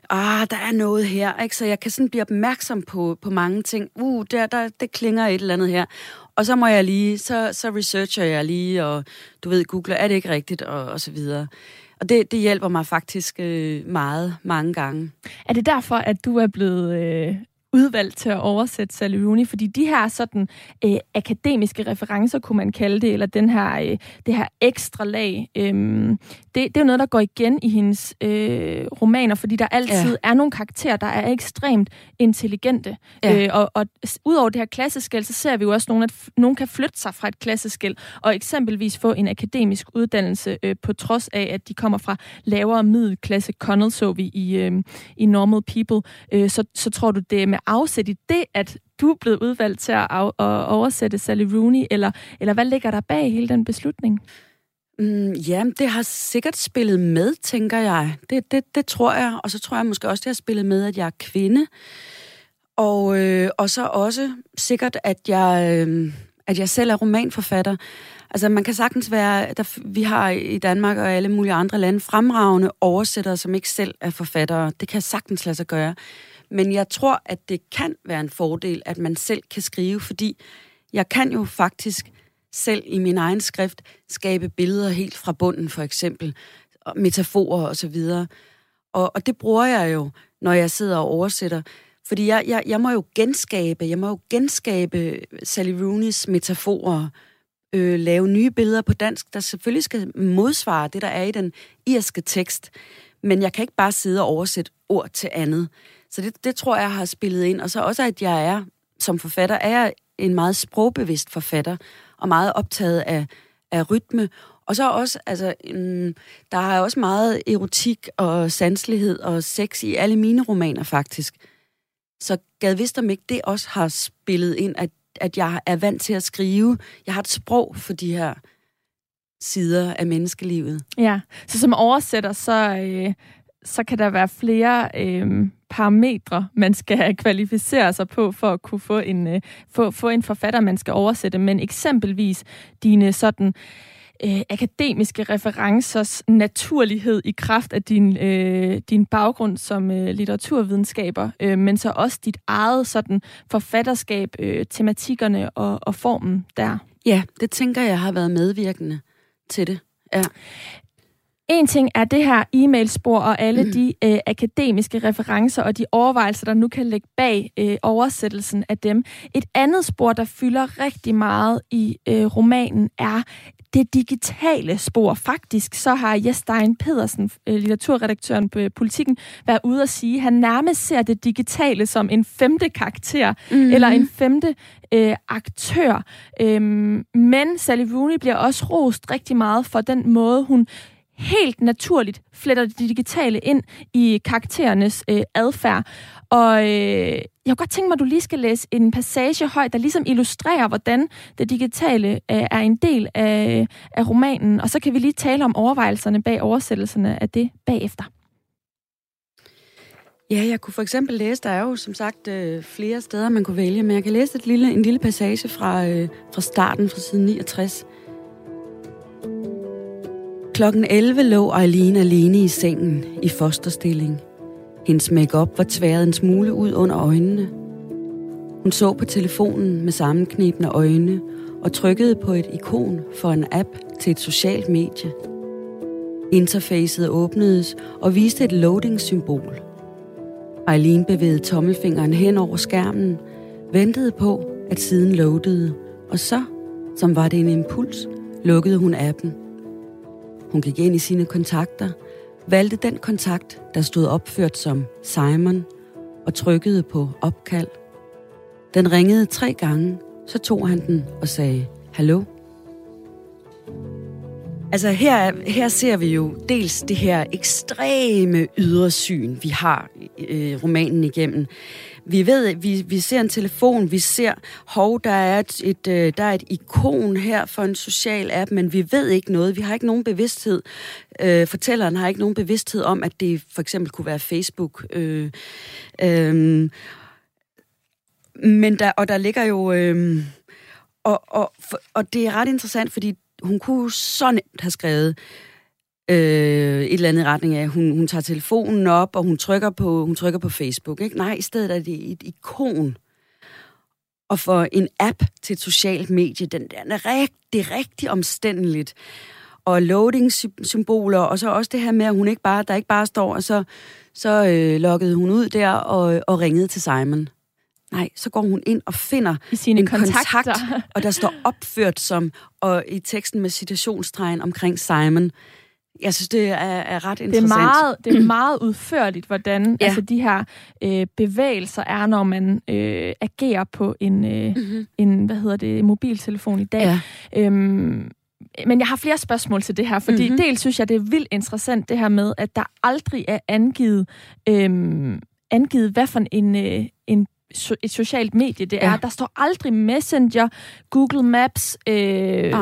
ah, der er noget her, ikke? Så jeg kan sådan blive opmærksom på, på mange ting. Uh, der, der, det klinger et eller andet her. Og så må jeg lige, så, så researcher jeg lige, og du ved, googler, er det ikke rigtigt, og, og så videre. Og det, det hjælper mig faktisk øh, meget, mange gange.
Er det derfor, at du er blevet øh, udvalgt til at oversætte Rooney, fordi de her sådan øh, akademiske referencer, kunne man kalde det, eller den her, øh, det her ekstra lag, øh, det, det er jo noget, der går igen i hendes øh, romaner, fordi der altid ja. er nogle karakterer, der er ekstremt intelligente. Ja. Øh, og, og udover det her klasseskæld, så ser vi jo også, nogen, at nogen kan flytte sig fra et klasseskæld, og eksempelvis få en akademisk uddannelse, øh, på trods af, at de kommer fra lavere middelklasse. Connell så vi i, øh, i Normal People. Øh, så, så tror du, det er med afsæt i det, at du er blevet udvalgt til at, af, at oversætte Sally Rooney, eller, eller hvad ligger der bag hele den beslutning?
Mm, ja, det har sikkert spillet med, tænker jeg. Det, det, det tror jeg. Og så tror jeg måske også, det har spillet med, at jeg er kvinde. Og, øh, og så også sikkert, at jeg, øh, at jeg selv er romanforfatter. Altså, man kan sagtens være... Der, vi har i Danmark og alle mulige andre lande fremragende oversættere, som ikke selv er forfattere. Det kan sagtens lade sig gøre. Men jeg tror, at det kan være en fordel, at man selv kan skrive, fordi jeg kan jo faktisk selv i min egen skrift skabe billeder helt fra bunden, for eksempel, og metaforer og så videre. Og, og det bruger jeg jo, når jeg sidder og oversætter. Fordi jeg, jeg, jeg må jo genskabe, jeg må jo genskabe Sally Rooneys metaforer, øh, lave nye billeder på dansk, der selvfølgelig skal modsvare det, der er i den irske tekst. Men jeg kan ikke bare sidde og oversætte ord til andet. Så det, det tror jeg har spillet ind. Og så også, at jeg er, som forfatter, er jeg en meget sprogbevidst forfatter, og meget optaget af, af rytme. Og så også, altså, mm, der er også meget erotik og sanslighed og sex i alle mine romaner, faktisk. Så gad vidst om ikke det også har spillet ind, at, at jeg er vant til at skrive. Jeg har et sprog for de her sider af menneskelivet.
Ja, så som oversætter, så, øh, så kan der være flere øh, parametre, man skal kvalificere sig på for at kunne få en, øh, få, få en forfatter, man skal oversætte. Men eksempelvis dine sådan øh, akademiske referencers naturlighed i kraft af din, øh, din baggrund som øh, litteraturvidenskaber, øh, men så også dit eget sådan forfatterskab, øh, tematikkerne og, og formen der.
Ja, det tænker jeg har været medvirkende til det. Ja.
En ting er det her e-mailspor og alle mm. de øh, akademiske referencer og de overvejelser, der nu kan ligge bag øh, oversættelsen af dem. Et andet spor, der fylder rigtig meget i øh, romanen, er det digitale spor. Faktisk så har Jes Stein Pedersen, øh, litteraturredaktøren på Politiken, været ude at sige, at han nærmest ser det digitale som en femte karakter, mm. eller en femte øh, aktør. Øhm, men Sally Rooney bliver også rost rigtig meget for den måde, hun helt naturligt fletter det digitale ind i karakterernes øh, adfærd. Og øh, jeg kunne godt tænke mig, at du lige skal læse en passage højt, der ligesom illustrerer, hvordan det digitale øh, er en del af, af romanen. Og så kan vi lige tale om overvejelserne bag oversættelserne af det bagefter.
Ja, jeg kunne for eksempel læse, der er jo som sagt øh, flere steder, man kunne vælge, men jeg kan læse et lille, en lille passage fra, øh, fra starten, fra side 69. Klokken 11 lå Eileen alene i sengen i fosterstilling. Hendes makeup var tværet en smule ud under øjnene. Hun så på telefonen med sammenknebne øjne og trykkede på et ikon for en app til et socialt medie. Interfacet åbnedes og viste et loading-symbol. Eileen bevægede tommelfingeren hen over skærmen, ventede på, at siden loadede, og så, som var det en impuls, lukkede hun appen. Hun gik ind i sine kontakter, valgte den kontakt, der stod opført som Simon, og trykkede på opkald. Den ringede tre gange, så tog han den og sagde, Hallo? Altså her, her ser vi jo dels det her ekstreme ydersyn, vi har øh, romanen igennem. Vi ved, vi, vi ser en telefon, vi ser, hov, der er et, et, øh, der er et ikon her for en social app, men vi ved ikke noget. Vi har ikke nogen bevidsthed. Øh, fortælleren har ikke nogen bevidsthed om, at det for eksempel kunne være Facebook. Øh, øh, men der, og der ligger jo... Øh, og, og, og det er ret interessant, fordi hun kunne så nemt have skrevet øh, et eller andet retning af, hun, hun tager telefonen op, og hun trykker på, hun trykker på Facebook. Ikke? Nej, i stedet er det et ikon. Og for en app til et socialt medie, den, den er rigtig, rigtig omstændeligt. Og loading-symboler, og så også det her med, at hun ikke bare, der ikke bare står, og så, så øh, loggede hun ud der og, og ringede til Simon. Nej, så går hun ind og finder
I sine
en
kontakter.
kontakt, og der står opført som, og i teksten med citationstegn omkring Simon. Jeg synes, det er, er ret interessant.
Det er meget, det er meget udførligt, hvordan ja. altså, de her øh, bevægelser er, når man øh, agerer på en, øh, mm-hmm. en hvad hedder det, mobiltelefon i dag. Ja. Øhm, men jeg har flere spørgsmål til det her, fordi mm-hmm. dels synes jeg, det er vildt interessant det her med, at der aldrig er angivet, øhm, angivet hvad for en, øh, en so- et socialt medie det er. Ja. Der står aldrig Messenger, Google Maps, øh,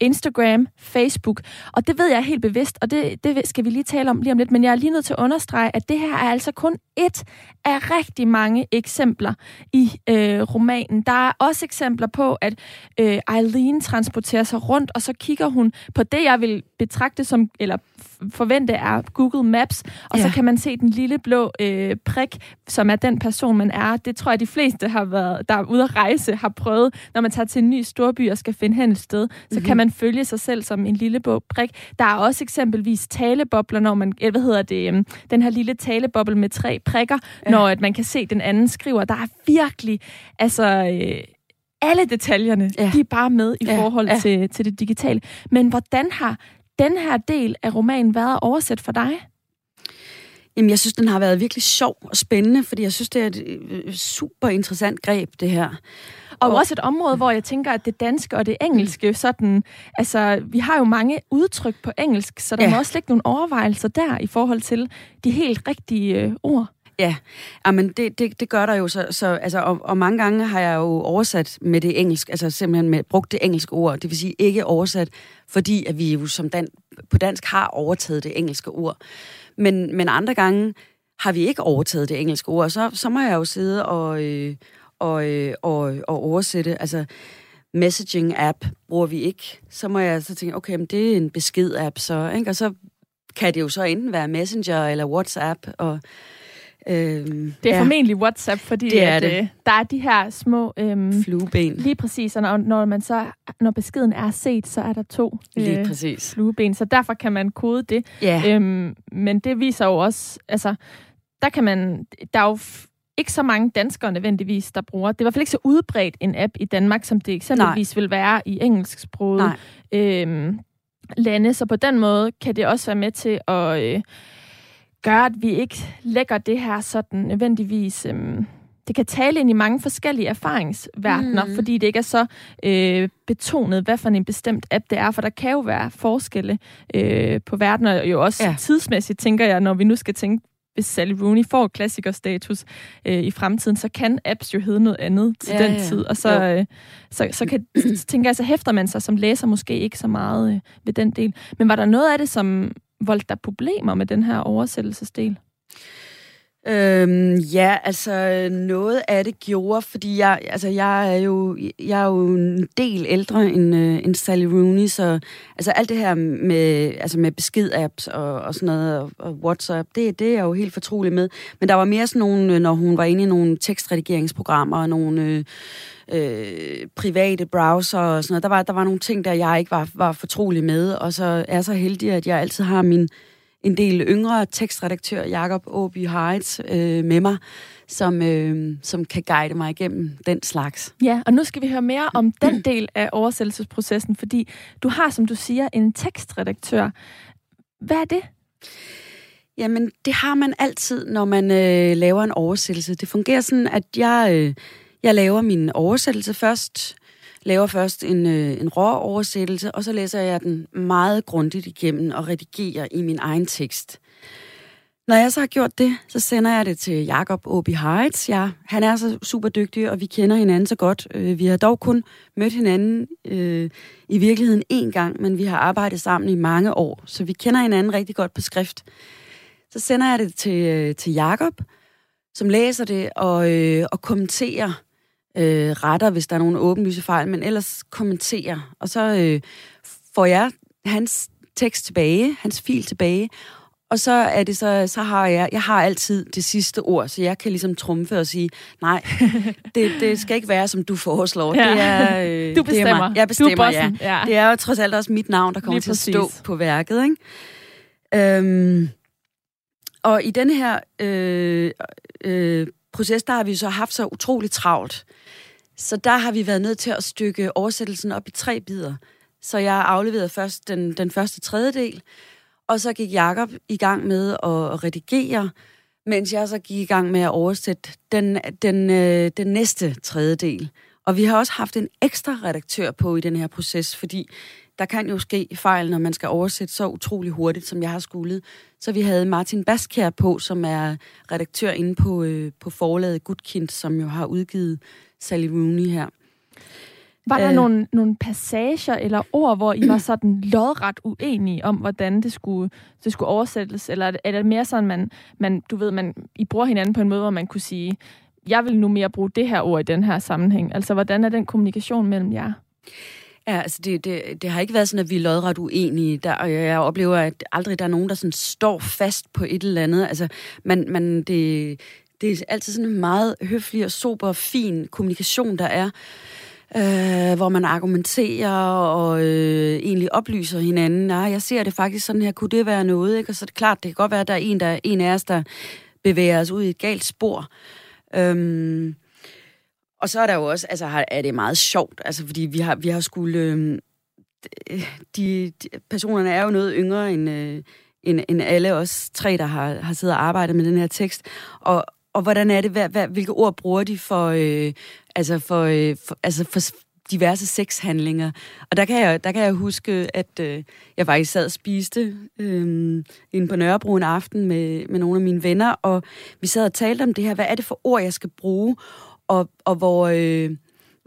Instagram, Facebook. Og det ved jeg helt bevidst, og det, det skal vi lige tale om lige om lidt. Men jeg er lige nødt til at understrege, at det her er altså kun et af rigtig mange eksempler i øh, romanen. Der er også eksempler på, at øh, Eileen transporterer sig rundt, og så kigger hun på det, jeg vil betragte som, eller forvente er Google Maps, og ja. så kan man se den lille blå øh, prik, som er den person, man er. Det tror jeg, de fleste, har været, der er ude at rejse, har prøvet. Når man tager til en ny storby og skal finde hen et sted, så mm-hmm. kan man følge sig selv som en lille blå prik. Der er også eksempelvis talebobler, når man, hvad hedder det, øh, den her lille taleboble med tre prikker, ja. når at man kan se, den anden skriver. Der er virkelig, altså... Øh, alle detaljerne, ja. de er bare med i ja. forhold ja. Til, til det digitale. Men hvordan har den her del af romanen været oversat for dig?
Jamen, jeg synes, den har været virkelig sjov og spændende, fordi jeg synes, det er et øh, super interessant greb, det her.
Og, og også et område, hvor jeg tænker, at det danske og det engelske, sådan, altså, vi har jo mange udtryk på engelsk, så der ja. må også ligge nogle overvejelser der i forhold til de helt rigtige øh, ord.
Ja, ah, men det, det, det gør der jo så, så altså, og, og mange gange har jeg jo oversat med det engelsk, altså simpelthen med brugt det engelske ord, det vil sige ikke oversat, fordi at vi jo som dan, på dansk har overtaget det engelske ord. Men, men andre gange har vi ikke overtaget det engelske ord, så, så må jeg jo sidde og, øh, og, øh, og, og oversætte, altså messaging-app bruger vi ikke, så må jeg så tænke, okay, men det er en besked-app, så, ikke? og så kan det jo så enten være Messenger eller WhatsApp, og
Øhm, det er ja. formentlig WhatsApp, fordi det er at, det. Øh, der er de her små...
Øhm, flueben.
Lige præcis, og når, når, man så, når beskeden er set, så er der to
lige øh, præcis.
flueben, så derfor kan man kode det. Ja. Øhm, men det viser jo også... Altså, der kan man... Der er jo ikke så mange danskere nødvendigvis, der bruger. Det er i hvert fald ikke så udbredt en app i Danmark, som det eksempelvis Nej. vil være i engelsksproget øhm, lande. Så på den måde kan det også være med til at øh, gøre, at vi ikke lægger det her sådan nødvendigvis... Øh, det kan tale ind i mange forskellige erfaringsverdener, mm. fordi det ikke er så øh, betonet, hvad for en bestemt app det er, for der kan jo være forskelle øh, på verden, og jo også ja. tidsmæssigt, tænker jeg, når vi nu skal tænke hvis Sally Rooney får klassikerstatus øh, i fremtiden, så kan apps jo hedde noget andet til ja, den ja. tid. Og så, øh, så, så, kan, så tænker jeg, så hæfter man sig som læser måske ikke så meget øh, ved den del. Men var der noget af det, som voldt der problemer med den her oversættelsesdel?
Øhm, ja, altså noget af det gjorde, fordi jeg, altså, jeg, er, jo, jeg er jo en del ældre end, øh, end Sally Rooney, så altså, alt det her med, altså, med besked-apps og, og sådan noget, og, og WhatsApp, det, det er jeg jo helt fortrolig med. Men der var mere sådan nogle, øh, når hun var inde i nogle tekstredigeringsprogrammer og nogle... Øh, øh, private browser og sådan noget. Der var, der var nogle ting, der jeg ikke var, var fortrolig med, og så er jeg så heldig, at jeg altid har min en del yngre tekstredaktør, Jakob Åby Heights, øh, med mig, som, øh, som kan guide mig igennem den slags.
Ja, og nu skal vi høre mere om den del af oversættelsesprocessen, fordi du har, som du siger, en tekstredaktør. Hvad er det?
Jamen, det har man altid, når man øh, laver en oversættelse. Det fungerer sådan, at jeg, øh, jeg laver min oversættelse først, laver først en, øh, en rå oversættelse, og så læser jeg den meget grundigt igennem og redigerer i min egen tekst. Når jeg så har gjort det, så sender jeg det til Jakob Obi Heitz. Ja, han er så super dygtig, og vi kender hinanden så godt. Øh, vi har dog kun mødt hinanden øh, i virkeligheden én gang, men vi har arbejdet sammen i mange år, så vi kender hinanden rigtig godt på skrift. Så sender jeg det til, øh, til Jakob, som læser det og, øh, og kommenterer øh, retter, hvis der er nogle åbenlyse fejl, men ellers kommenterer. Og så øh, får jeg hans tekst tilbage, hans fil tilbage, og så er det så, så har jeg, jeg har altid det sidste ord, så jeg kan ligesom trumfe og sige, nej, det, det skal ikke være, som du foreslår.
Ja.
Det
er, øh, du bestemmer. Det er mig.
Jeg bestemmer, du er ja. ja. Det er jo trods alt også mit navn, der kommer Lige til præcis. at stå på værket. Ikke? Øhm, og i den her øh, øh, proces, der har vi så haft så utroligt travlt. Så der har vi været nødt til at stykke oversættelsen op i tre bidder. Så jeg afleverede først den, den første tredjedel, og så gik Jakob i gang med at redigere, mens jeg så gik i gang med at oversætte den, den, øh, den næste tredjedel. Og vi har også haft en ekstra redaktør på i den her proces, fordi der kan jo ske fejl, når man skal oversætte så utrolig hurtigt, som jeg har skulle. Så vi havde Martin Baskær på, som er redaktør inde på, øh, på forlaget Gudkind, som jo har udgivet Sally Rooney her.
Var der øh, nogle, nogle passager eller ord, hvor I var sådan lodret uenige om, hvordan det skulle, det skulle oversættes? Eller er det mere sådan, man, man, du ved, man, I bruger hinanden på en måde, hvor man kunne sige, jeg vil nu mere bruge det her ord i den her sammenhæng? Altså, hvordan er den kommunikation mellem jer?
Ja, altså det, det, det har ikke været sådan, at vi er lodret uenige. Der, og jeg oplever, at aldrig der er nogen, der sådan står fast på et eller andet. Altså, man, man, det, det er altid sådan en meget høflig og super og fin kommunikation, der er. Øh, hvor man argumenterer og øh, egentlig oplyser hinanden. Nej, jeg ser det faktisk sådan her, kunne det være noget? Ikke? Og så er det klart, det kan godt være, at der er en, der, en af os, der bevæger os ud i et galt spor. Øh, og så er der jo også, altså er det meget sjovt, altså fordi vi har, vi har skulle, øh, de, de, personerne er jo noget yngre end, øh, end, end alle os tre, der har, har siddet og arbejdet med den her tekst. Og, og hvordan er det, hvad, hvad, hvilke ord bruger de for, øh, altså for, øh, for, altså for diverse sexhandlinger. Og der kan jeg, der kan jeg huske, at øh, jeg faktisk sad og spiste øh, inde på Nørrebro en aften med, med nogle af mine venner, og vi sad og talte om det her, hvad er det for ord, jeg skal bruge? Og, og hvor... Øh,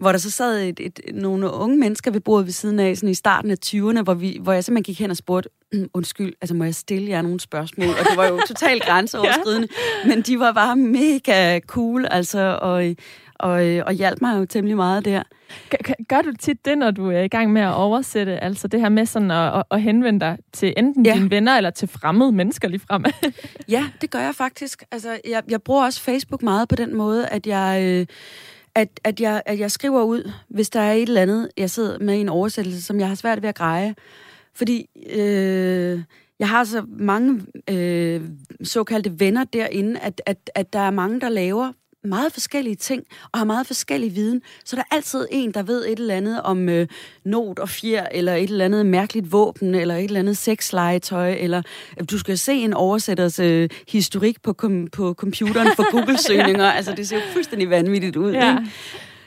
hvor der så sad et, et, nogle unge mennesker ved bordet ved siden af, sådan i starten af 20'erne, hvor, vi, hvor jeg simpelthen gik hen og spurgte, mm, undskyld, altså må jeg stille jer nogle spørgsmål? Og det var jo totalt grænseoverskridende, ja. men de var bare mega cool, altså, og, og, øh, og hjalp mig jo temmelig meget der.
Gør du tit det, når du er i gang med at oversætte? Altså det her med sådan at, at, at henvende dig til enten ja. dine venner eller til fremmede mennesker lige frem?
ja, det gør jeg faktisk. Altså, jeg, jeg bruger også Facebook meget på den måde, at jeg... Øh, at, at, jeg, at jeg skriver ud, hvis der er et eller andet, jeg sidder med i en oversættelse, som jeg har svært ved at greje. Fordi øh, jeg har så mange øh, såkaldte venner derinde, at, at, at der er mange, der laver meget forskellige ting, og har meget forskellig viden. Så der er altid en, der ved et eller andet om øh, not og fjer, eller et eller andet mærkeligt våben, eller et eller andet sexlegetøj, eller øh, du skal se en oversætters øh, historik på, kom, på computeren for Google-søgninger. ja. Altså, det ser jo fuldstændig vanvittigt ud. Ja. Ikke?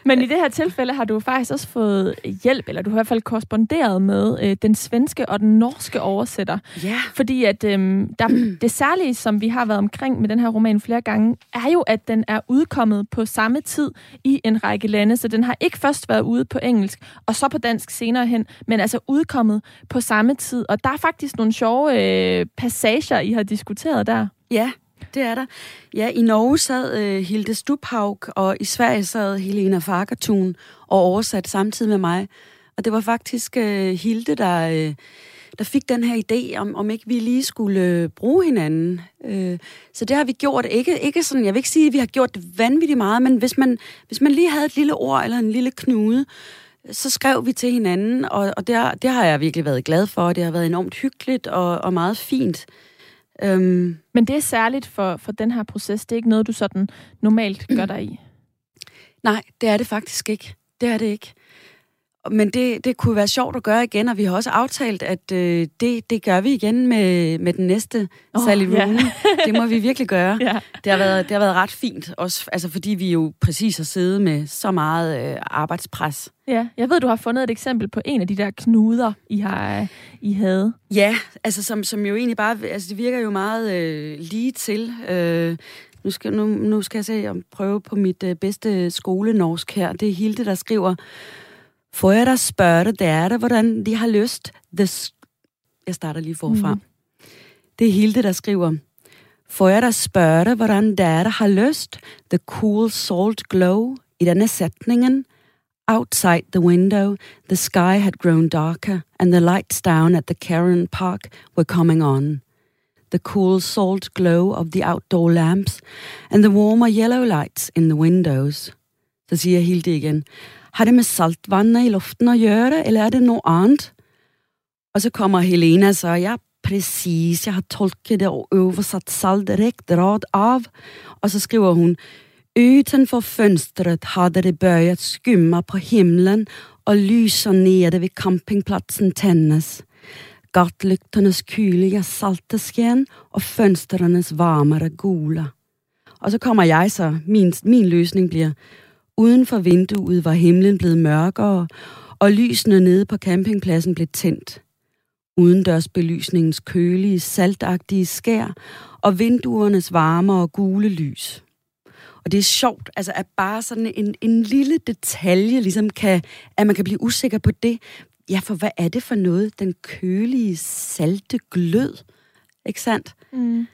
Men i det her tilfælde har du faktisk også fået hjælp, eller du har i hvert fald korresponderet med øh, den svenske og den norske oversætter.
Ja.
Fordi at øh, der, det særlige, som vi har været omkring med den her roman flere gange, er jo, at den er udkommet på samme tid i en række lande. Så den har ikke først været ude på engelsk, og så på dansk senere hen, men altså udkommet på samme tid. Og der er faktisk nogle sjove øh, passager, I har diskuteret der.
Ja, det er der. Ja, i Norge sad øh, Hilde Stubhaug, og i Sverige sad Helena Fagertun og oversat samtidig med mig. Og det var faktisk øh, Hilde, der, øh, der fik den her idé, om, om ikke vi lige skulle øh, bruge hinanden. Øh, så det har vi gjort. Ikke, ikke sådan, jeg vil ikke sige, at vi har gjort det vanvittigt meget, men hvis man, hvis man lige havde et lille ord eller en lille knude, så skrev vi til hinanden, og, og det, har, det har jeg virkelig været glad for. Det har været enormt hyggeligt og, og meget fint.
Øhm, Men det er særligt for, for den her proces. Det er ikke noget, du sådan normalt gør dig i?
Nej, det er det faktisk ikke. Det er det ikke. Men det, det kunne være sjovt at gøre igen, og vi har også aftalt, at øh, det, det gør vi igen med, med den næste oh, Sally Rooney. Yeah. det må vi virkelig gøre. Yeah. Det, har været, det har været ret fint, også, altså fordi vi jo præcis har siddet med så meget øh, arbejdspres.
Ja, jeg ved, du har fundet et eksempel på en af de der knuder, I har I havde.
Ja, altså som, som jo egentlig bare, altså det virker jo meget øh, lige til. Øh, nu skal, nu, nu skal jeg se og prøve på mit øh, bedste skolenorsk her. Det er Hilde, der skriver, Får jeg da spørge der, hvordan de har lyst? The jeg starter lige forfra. Mm. Det er Hilde, der skriver. Får jeg da spørge, hvordan der har lyst? The cool salt glow i denne sætningen. Outside the window, the sky had grown darker, and the lights down at the Karen Park were coming on. The cool salt glow of the outdoor lamps, and the warmer yellow lights in the windows. Så siger Hilde igen. Har det med saltvandet i luften at gøre, eller er det noget andet? Og så kommer Helena og siger, ja, precis, jeg har tolket det og oversat salt direkt rad av. Og så skriver hun, Utanför fönstret hade det börjat skumma på himlen och lysa nere vid campingplatsen tennis gatlyktornas kyliga salte sken og fönsternes varmere gula. Og så kommer jeg så, min, min løsning bliver, Uden for vinduet var himlen blevet mørkere, og lysene nede på campingpladsen blev tændt. Udendørsbelysningens kølige, saltagtige skær og vinduernes varme og gule lys. Og det er sjovt, altså at bare sådan en, en lille detalje, ligesom kan, at man kan blive usikker på det. Ja, for hvad er det for noget? Den kølige, salte glød. Ikke sandt? Mm.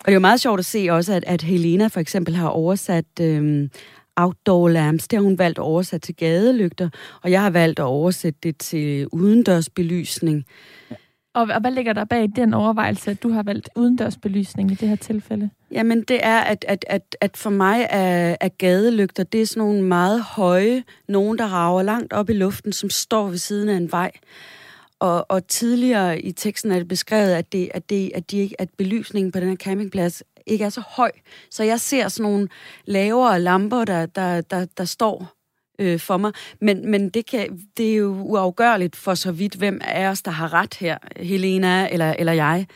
Og det er jo meget sjovt at se også, at, at Helena for eksempel har oversat øhm, outdoor lamps. Det har hun valgt at oversætte til gadelygter, og jeg har valgt at oversætte det til udendørsbelysning.
Og, og hvad ligger der bag den overvejelse, at du har valgt udendørsbelysning i det her tilfælde?
Jamen, det er, at, at, at, at for mig er, er gadelygter, det er sådan nogle meget høje, nogen, der rager langt op i luften, som står ved siden af en vej. Og, og tidligere i teksten er det beskrevet, at, det, at, det, at, de, at belysningen på den her campingplads ikke er så høj. Så jeg ser sådan nogle lavere lamper, der, der, der, der står øh, for mig. Men, men det, kan, det er jo uafgørligt for så vidt, hvem af os, der har ret her, Helena eller, eller jeg.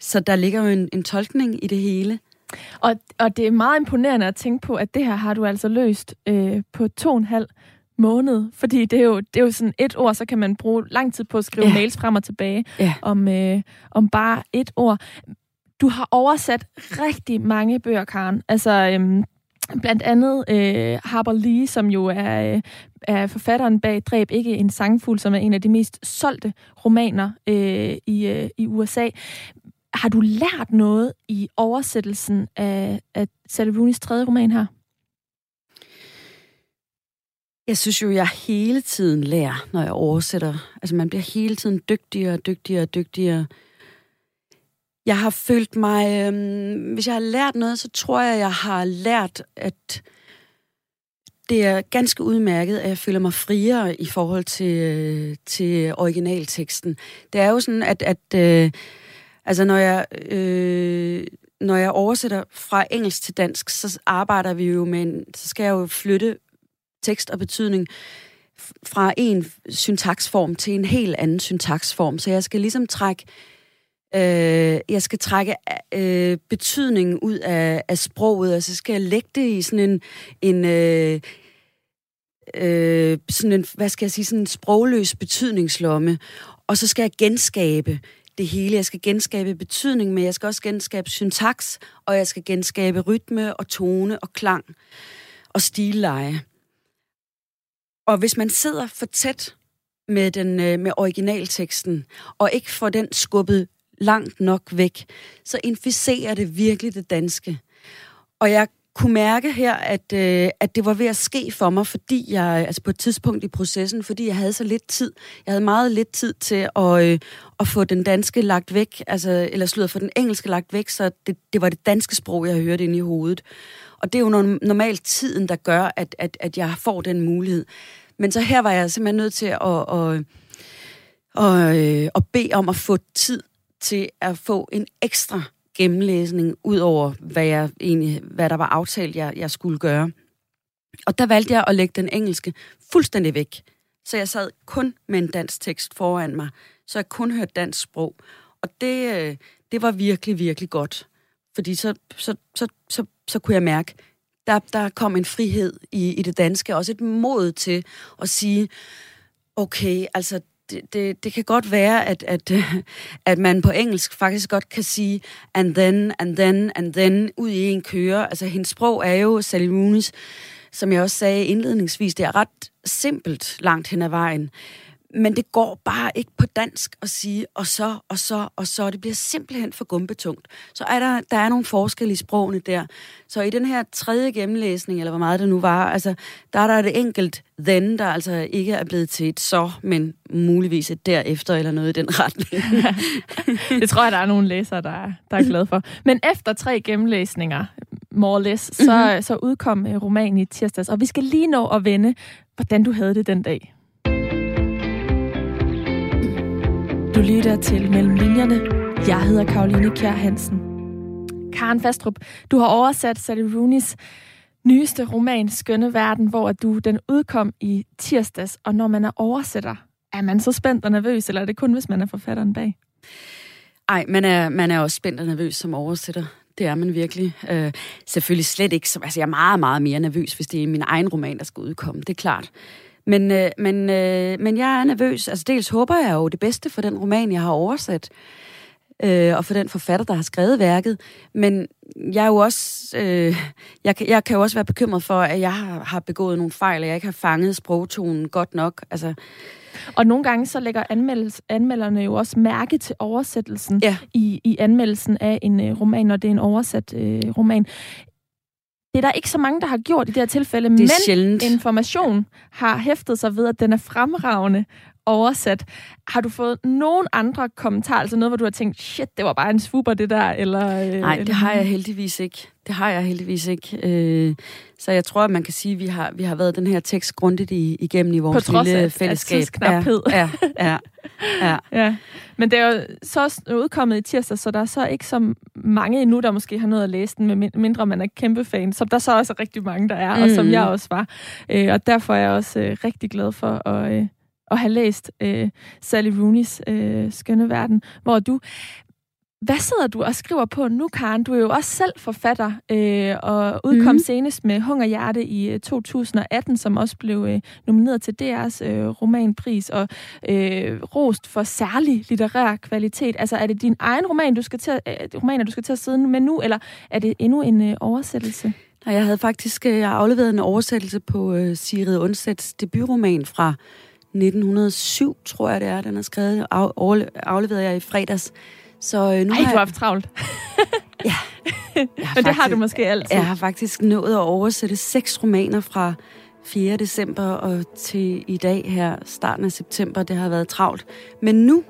Så der ligger jo en, en tolkning i det hele.
Og, og det er meget imponerende at tænke på, at det her har du altså løst øh, på to og en halv måned. Fordi det er, jo, det er jo sådan et ord, så kan man bruge lang tid på at skrive ja. mails frem og tilbage ja. om, øh, om bare et ord. Du har oversat rigtig mange bøger, Karen. Altså, øhm, blandt andet øh, Harper Lee, som jo er, øh, er forfatteren bag Dræb ikke en sangfugl, som er en af de mest solgte romaner øh, i, øh, i USA. Har du lært noget i oversættelsen af, af Sally Rooney's tredje roman her?
Jeg synes jo, jeg hele tiden lærer, når jeg oversætter. Altså, man bliver hele tiden dygtigere og dygtigere og dygtigere. Jeg har følt mig... Øhm, hvis jeg har lært noget, så tror jeg, jeg har lært, at det er ganske udmærket, at jeg føler mig friere i forhold til, øh, til originalteksten. Det er jo sådan, at, at øh, altså når jeg, øh, når jeg oversætter fra engelsk til dansk, så arbejder vi jo med en, så skal jeg jo flytte tekst og betydning fra en syntaksform til en helt anden syntaksform. Så jeg skal ligesom trække øh, øh, jeg skal trække øh, betydningen ud af, af sproget, og så skal jeg lægge det i sådan en, en øh, øh, sådan en, hvad skal jeg sige, sådan en sprogløs betydningslomme, og så skal jeg genskabe det hele. Jeg skal genskabe betydning, men jeg skal også genskabe syntaks, og jeg skal genskabe rytme og tone og klang og stilleje. Og hvis man sidder for tæt med, den, øh, med originalteksten, og ikke får den skubbet langt nok væk, så inficerer det virkelig det danske. Og jeg kunne mærke her, at, øh, at det var ved at ske for mig, fordi jeg, altså på et tidspunkt i processen, fordi jeg havde så lidt tid. Jeg havde meget lidt tid til at, øh, at få den danske lagt væk, altså, eller slået for den engelske lagt væk, så det, det var det danske sprog, jeg hørte ind i hovedet. Og det er jo normalt tiden, der gør, at, at, at jeg får den mulighed. Men så her var jeg simpelthen nødt til at, at, at, at, øh, at bede om at få tid til at få en ekstra gennemlæsning, ud over hvad, jeg egentlig, hvad der var aftalt, jeg, jeg skulle gøre. Og der valgte jeg at lægge den engelske fuldstændig væk. Så jeg sad kun med en dansk tekst foran mig, så jeg kun hørte dansk sprog. Og det, øh, det var virkelig, virkelig godt. Fordi så, så, så, så, så kunne jeg mærke, der, der kom en frihed i, i det danske, også et mod til at sige, okay, altså det, det, det kan godt være, at, at, at man på engelsk faktisk godt kan sige and then, and then, and then ud i en køre. Altså, hendes sprog er jo, Sally Rooney's, som jeg også sagde indledningsvis, det er ret simpelt langt hen ad vejen. Men det går bare ikke på dansk at sige, og så, og så, og så. Det bliver simpelthen for gumbetungt. Så er der, der er nogle forskelle i sprogene der. Så i den her tredje gennemlæsning, eller hvor meget det nu var, altså, der er der et enkelt then, der altså ikke er blevet til et så, men muligvis et derefter, eller noget i den retning.
det tror jeg, der er nogle læsere, der er, der er glade for. Men efter tre gennemlæsninger, more or less, så, mm-hmm. så udkom øh, romanen i tirsdags, og vi skal lige nå at vende, hvordan du havde det den dag. Du lytter til Mellem Linjerne. Jeg hedder Karoline Kjær Hansen. Karen Fastrup, du har oversat Sally Rooney's nyeste roman, Skønne Verden, hvor du den udkom i tirsdags. Og når man er oversætter, er man så spændt og nervøs, eller er det kun, hvis man er forfatteren bag?
Ej, man er, man er også spændt og nervøs som oversætter. Det er man virkelig. Øh, selvfølgelig slet ikke. Altså, jeg er meget, meget mere nervøs, hvis det er min egen roman, der skal udkomme. Det er klart. Men, øh, men, øh, men jeg er nervøs. Altså dels håber jeg jo det bedste for den roman, jeg har oversat, øh, og for den forfatter, der har skrevet værket. Men jeg er jo også, øh, jeg, jeg kan jo også være bekymret for, at jeg har, har begået nogle fejl, og jeg ikke har fanget sprogtonen godt nok. Altså,
og nogle gange så lægger anmelderne jo også mærke til oversættelsen ja. i, i anmeldelsen af en øh, roman, når det er en oversat øh, roman. Det er der ikke så mange, der har gjort i det her tilfælde, det men sjældent. information har hæftet sig ved, at den er fremragende oversat. Har du fået nogen andre kommentarer, altså noget, hvor du har tænkt, shit, det var bare en swooper, det der, eller...
Øh, Nej, det har jeg heldigvis ikke. Det har jeg heldigvis ikke. Øh, så jeg tror, at man kan sige, at vi har, vi har været den her tekst grundigt i, igennem i vores lille af, fællesskab.
På trods af
ja, ja, ja,
ja. Men det er jo så udkommet i tirsdag, så der er så ikke så mange endnu, der måske har nået at læse den, med mindre man er kæmpe fan, som der så også er rigtig mange, der er, mm. og som mm. jeg også var. Øh, og derfor er jeg også øh, rigtig glad for at, øh, at have læst øh, Sally Rooney's øh, Skønne Verden, hvor du hvad sidder du og skriver på nu, Karen? Du er jo også selv forfatter, øh, og udkom mm. senest med Hunger Hjerte i 2018, øh, som også blev øh, nomineret til DR's øh, romanpris, og øh, rost for særlig litterær kvalitet. Altså, er det din egen roman, du skal til at, øh, romaner, du skal til at sidde med nu, eller er det endnu en øh, oversættelse?
Nej, jeg havde faktisk øh, afleveret en oversættelse på øh, Sigrid Undsets debutroman fra 1907, tror jeg det er, den er skrevet. Af, afleverede jeg i fredags.
Så øh, nu Ej, har du har haft travlt.
ja.
Men faktisk, det har du måske altid.
Jeg har faktisk nået at oversætte seks romaner fra 4. december og til i dag her, starten af september. Det har været travlt. Men nu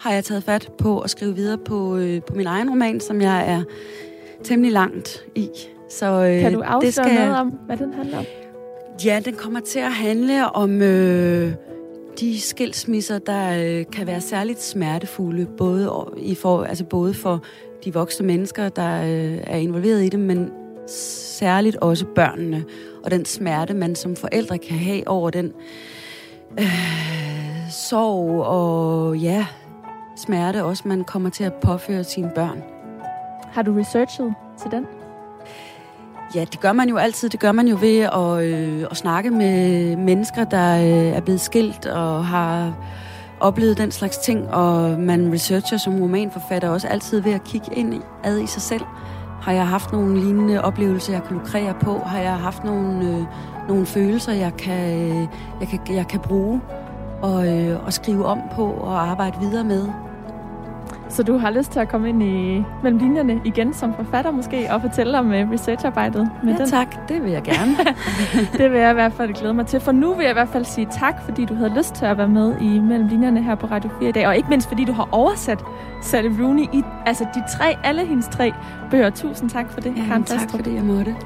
har jeg taget fat på at skrive videre på, øh, på min egen roman, som jeg er temmelig langt i.
Så, øh, kan du afsløre det skal... noget om, hvad den handler om?
Ja, den kommer til at handle om øh, de skilsmisser, der øh, kan være særligt smertefulde, både, i for, altså både for de voksne mennesker, der øh, er involveret i det, men særligt også børnene, og den smerte, man som forældre kan have over den øh, sorg og ja, smerte også, man kommer til at påføre sine børn.
Har du researchet til den?
Ja, det gør man jo altid. Det gør man jo ved at, øh, at snakke med mennesker, der øh, er blevet skilt og har oplevet den slags ting, og man researcher som romanforfatter også altid ved at kigge ind i, ad i sig selv. Har jeg haft nogle lignende oplevelser, jeg kan lukrere på? Har jeg haft nogle, øh, nogle følelser, jeg kan, øh, jeg kan, jeg kan bruge og, øh, og skrive om på og arbejde videre med?
Så du har lyst til at komme ind i mellem linjerne igen som forfatter måske, og fortælle om uh, researcharbejdet
med ja, den? tak. Det vil jeg gerne.
det vil jeg i hvert fald glæde mig til. For nu vil jeg i hvert fald sige tak, fordi du havde lyst til at være med i mellem linjerne her på Radio 4 i dag. Og ikke mindst, fordi du har oversat Sally Rooney i altså de tre, alle hendes tre bøger. Tusind tak for det,
ja, Karen tak for det, jeg måtte.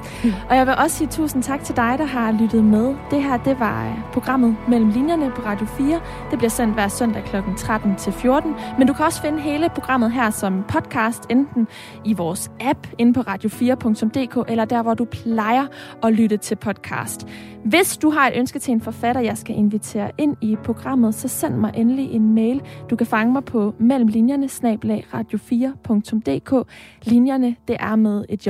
og jeg vil også sige tusind tak til dig, der har lyttet med. Det her, det var programmet Mellem Linjerne på Radio 4. Det bliver sendt hver søndag kl. 13 til 14. Men du kan også finde hele programmet her som podcast, enten i vores app inde på radio4.dk, eller der, hvor du plejer at lytte til podcast. Hvis du har et ønske til en forfatter, jeg skal invitere ind i programmet, så send mig endelig en mail. Du kan fange mig på mellemlinjerne radio4.dk. Linjerne, det er med et J.